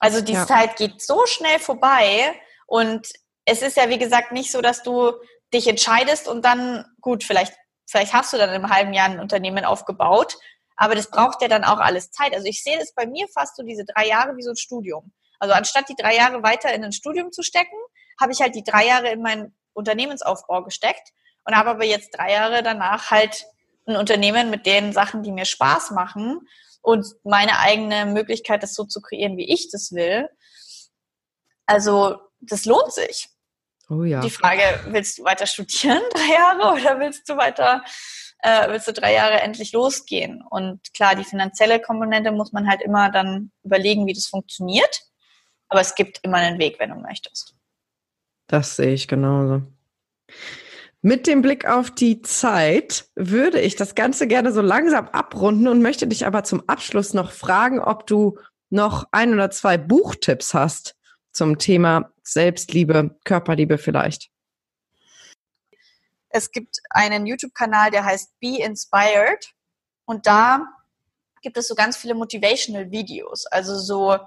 Also die ja. Zeit geht so schnell vorbei und es ist ja wie gesagt nicht so, dass du dich entscheidest und dann gut, vielleicht vielleicht hast du dann im halben Jahr ein Unternehmen aufgebaut, aber das braucht ja dann auch alles Zeit. Also ich sehe das bei mir fast so diese drei Jahre wie so ein Studium. Also anstatt die drei Jahre weiter in ein Studium zu stecken, habe ich halt die drei Jahre in meinen Unternehmensaufbau gesteckt und habe aber jetzt drei Jahre danach halt ein Unternehmen mit den Sachen, die mir Spaß machen und meine eigene Möglichkeit, das so zu kreieren, wie ich das will. Also das lohnt sich. Oh ja. Die Frage, willst du weiter studieren, drei Jahre, oder willst du weiter, äh, willst du drei Jahre endlich losgehen? Und klar, die finanzielle Komponente muss man halt immer dann überlegen, wie das funktioniert. Aber es gibt immer einen Weg, wenn du möchtest. Das sehe ich genauso. Mit dem Blick auf die Zeit würde ich das Ganze gerne so langsam abrunden und möchte dich aber zum Abschluss noch fragen, ob du noch ein oder zwei Buchtipps hast zum Thema Selbstliebe, Körperliebe vielleicht. Es gibt einen YouTube-Kanal, der heißt Be Inspired und da gibt es so ganz viele Motivational Videos, also so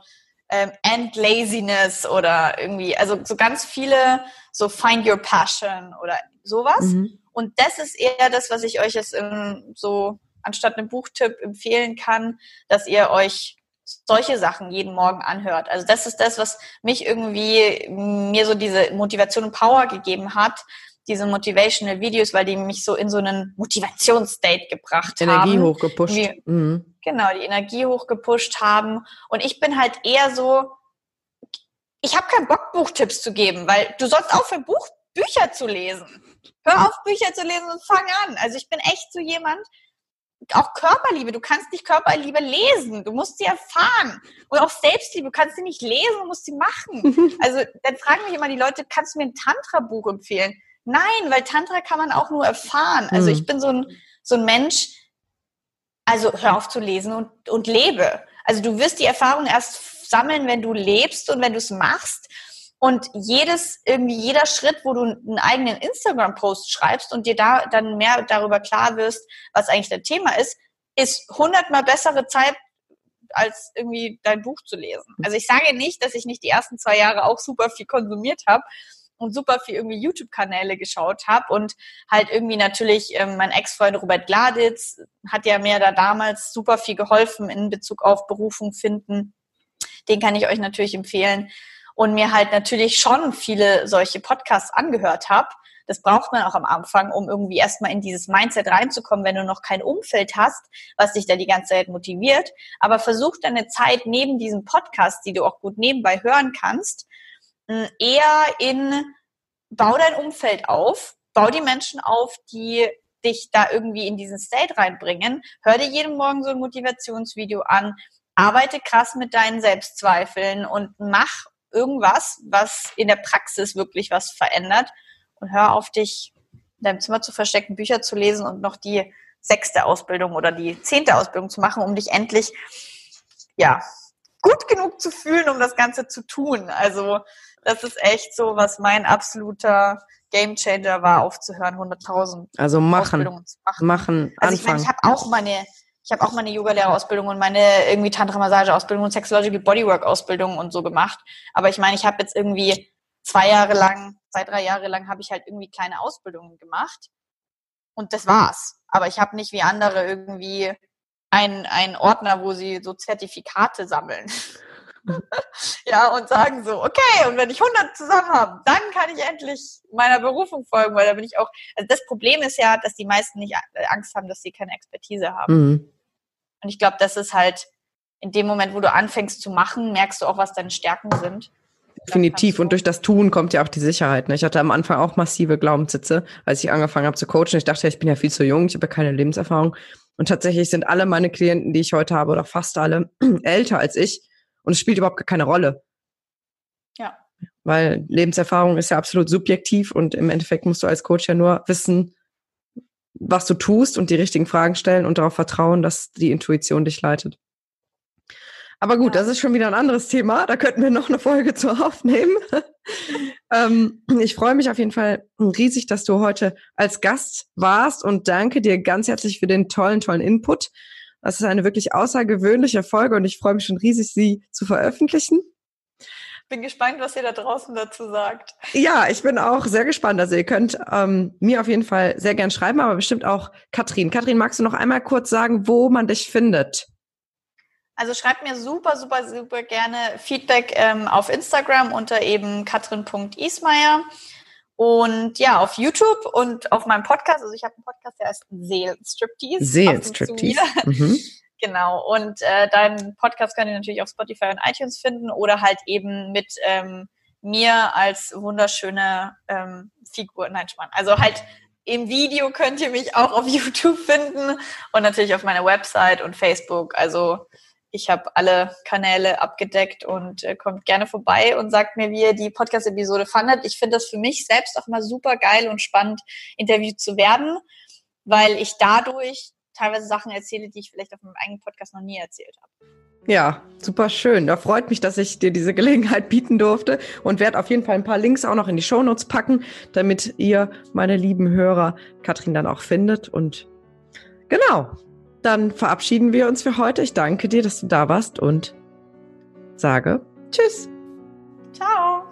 ähm, End Laziness oder irgendwie, also so ganz viele, so Find Your Passion oder sowas. Mhm. Und das ist eher das, was ich euch jetzt ähm, so anstatt einem Buchtipp empfehlen kann, dass ihr euch solche Sachen jeden Morgen anhört. Also das ist das, was mich irgendwie mir so diese Motivation und Power gegeben hat, diese motivational Videos, weil die mich so in so einen Motivationsstate gebracht Energie haben. Energie hochgepusht. Wie, mhm. Genau, die Energie hochgepusht haben. Und ich bin halt eher so, ich habe keinen Bock, Buchtipps zu geben, weil du sollst aufhören, Buch, Bücher zu lesen. Hör auf, Bücher zu lesen und fang an. Also ich bin echt so jemand, auch Körperliebe, du kannst nicht Körperliebe lesen, du musst sie erfahren. Und auch Selbstliebe, du kannst sie nicht lesen, du musst sie machen. Also dann fragen mich immer die Leute, kannst du mir ein Tantra-Buch empfehlen? Nein, weil Tantra kann man auch nur erfahren. Also mhm. ich bin so ein, so ein Mensch, also hör auf zu lesen und, und lebe. Also du wirst die Erfahrung erst sammeln, wenn du lebst und wenn du es machst. Und jedes, irgendwie jeder Schritt, wo du einen eigenen Instagram-Post schreibst und dir da dann mehr darüber klar wirst, was eigentlich dein Thema ist, ist hundertmal bessere Zeit, als irgendwie dein Buch zu lesen. Also ich sage nicht, dass ich nicht die ersten zwei Jahre auch super viel konsumiert habe, und super viel irgendwie YouTube-Kanäle geschaut habe und halt irgendwie natürlich ähm, mein Ex-Freund Robert Gladitz hat ja mir da damals super viel geholfen in Bezug auf Berufung finden. Den kann ich euch natürlich empfehlen und mir halt natürlich schon viele solche Podcasts angehört habe. Das braucht man auch am Anfang, um irgendwie erstmal in dieses Mindset reinzukommen, wenn du noch kein Umfeld hast, was dich da die ganze Zeit motiviert. Aber versuch deine Zeit neben diesem Podcast, die du auch gut nebenbei hören kannst, eher in, bau dein Umfeld auf, bau die Menschen auf, die dich da irgendwie in diesen State reinbringen. Hör dir jeden Morgen so ein Motivationsvideo an, arbeite krass mit deinen Selbstzweifeln und mach irgendwas, was in der Praxis wirklich was verändert und hör auf dich in deinem Zimmer zu verstecken, Bücher zu lesen und noch die sechste Ausbildung oder die zehnte Ausbildung zu machen, um dich endlich, ja, gut genug zu fühlen, um das Ganze zu tun. Also das ist echt so, was mein absoluter Gamechanger war, aufzuhören, 100.000 also machen, machen, machen, also ich meine, ich habe auch meine, ich habe auch meine Yogalehrerausbildung und meine irgendwie Tantra-Massage-Ausbildung und Sexological Bodywork-Ausbildung und so gemacht. Aber ich meine, ich habe jetzt irgendwie zwei Jahre lang, zwei, drei Jahre lang habe ich halt irgendwie kleine Ausbildungen gemacht. Und das war's. Aber ich habe nicht wie andere irgendwie einen, einen Ordner, wo sie so Zertifikate sammeln. ja, und sagen so, okay, und wenn ich 100 zusammen habe, dann kann ich endlich meiner Berufung folgen, weil da bin ich auch, also das Problem ist ja, dass die meisten nicht Angst haben, dass sie keine Expertise haben. Mhm. Und ich glaube, das ist halt in dem Moment, wo du anfängst zu machen, merkst du auch, was deine Stärken sind. Definitiv. Und durch das Tun kommt ja auch die Sicherheit. Ne? Ich hatte am Anfang auch massive Glaubenssitze, als ich angefangen habe zu coachen. Ich dachte, ich bin ja viel zu jung, ich habe ja keine Lebenserfahrung. Und tatsächlich sind alle meine Klienten, die ich heute habe, oder fast alle, älter als ich. Und es spielt überhaupt keine Rolle. Ja. Weil Lebenserfahrung ist ja absolut subjektiv und im Endeffekt musst du als Coach ja nur wissen, was du tust und die richtigen Fragen stellen und darauf vertrauen, dass die Intuition dich leitet. Aber gut, ja. das ist schon wieder ein anderes Thema. Da könnten wir noch eine Folge zu aufnehmen. ähm, ich freue mich auf jeden Fall riesig, dass du heute als Gast warst und danke dir ganz herzlich für den tollen, tollen Input. Das ist eine wirklich außergewöhnliche Folge und ich freue mich schon riesig, sie zu veröffentlichen. Bin gespannt, was ihr da draußen dazu sagt. Ja, ich bin auch sehr gespannt. Also ihr könnt ähm, mir auf jeden Fall sehr gern schreiben, aber bestimmt auch Katrin. Katrin, magst du noch einmal kurz sagen, wo man dich findet? Also schreibt mir super, super, super gerne Feedback ähm, auf Instagram unter eben katrin.ismeier. Und ja, auf YouTube und auf meinem Podcast. Also ich habe einen Podcast, der heißt Seelenstriptease. Seelenstriptease. Mhm. Genau. Und äh, deinen Podcast könnt ihr natürlich auf Spotify und iTunes finden oder halt eben mit ähm, mir als wunderschöne ähm, Figur. Nein, Spann. Also halt im Video könnt ihr mich auch auf YouTube finden und natürlich auf meiner Website und Facebook. Also ich habe alle Kanäle abgedeckt und äh, kommt gerne vorbei und sagt mir, wie ihr die Podcast-Episode fandet. Ich finde das für mich selbst auch mal super geil und spannend, interviewt zu werden, weil ich dadurch teilweise Sachen erzähle, die ich vielleicht auf meinem eigenen Podcast noch nie erzählt habe. Ja, super schön. Da freut mich, dass ich dir diese Gelegenheit bieten durfte und werde auf jeden Fall ein paar Links auch noch in die Shownotes packen, damit ihr, meine lieben Hörer, Katrin dann auch findet. Und genau, dann verabschieden wir uns für heute. Ich danke dir, dass du da warst und sage Tschüss. Ciao.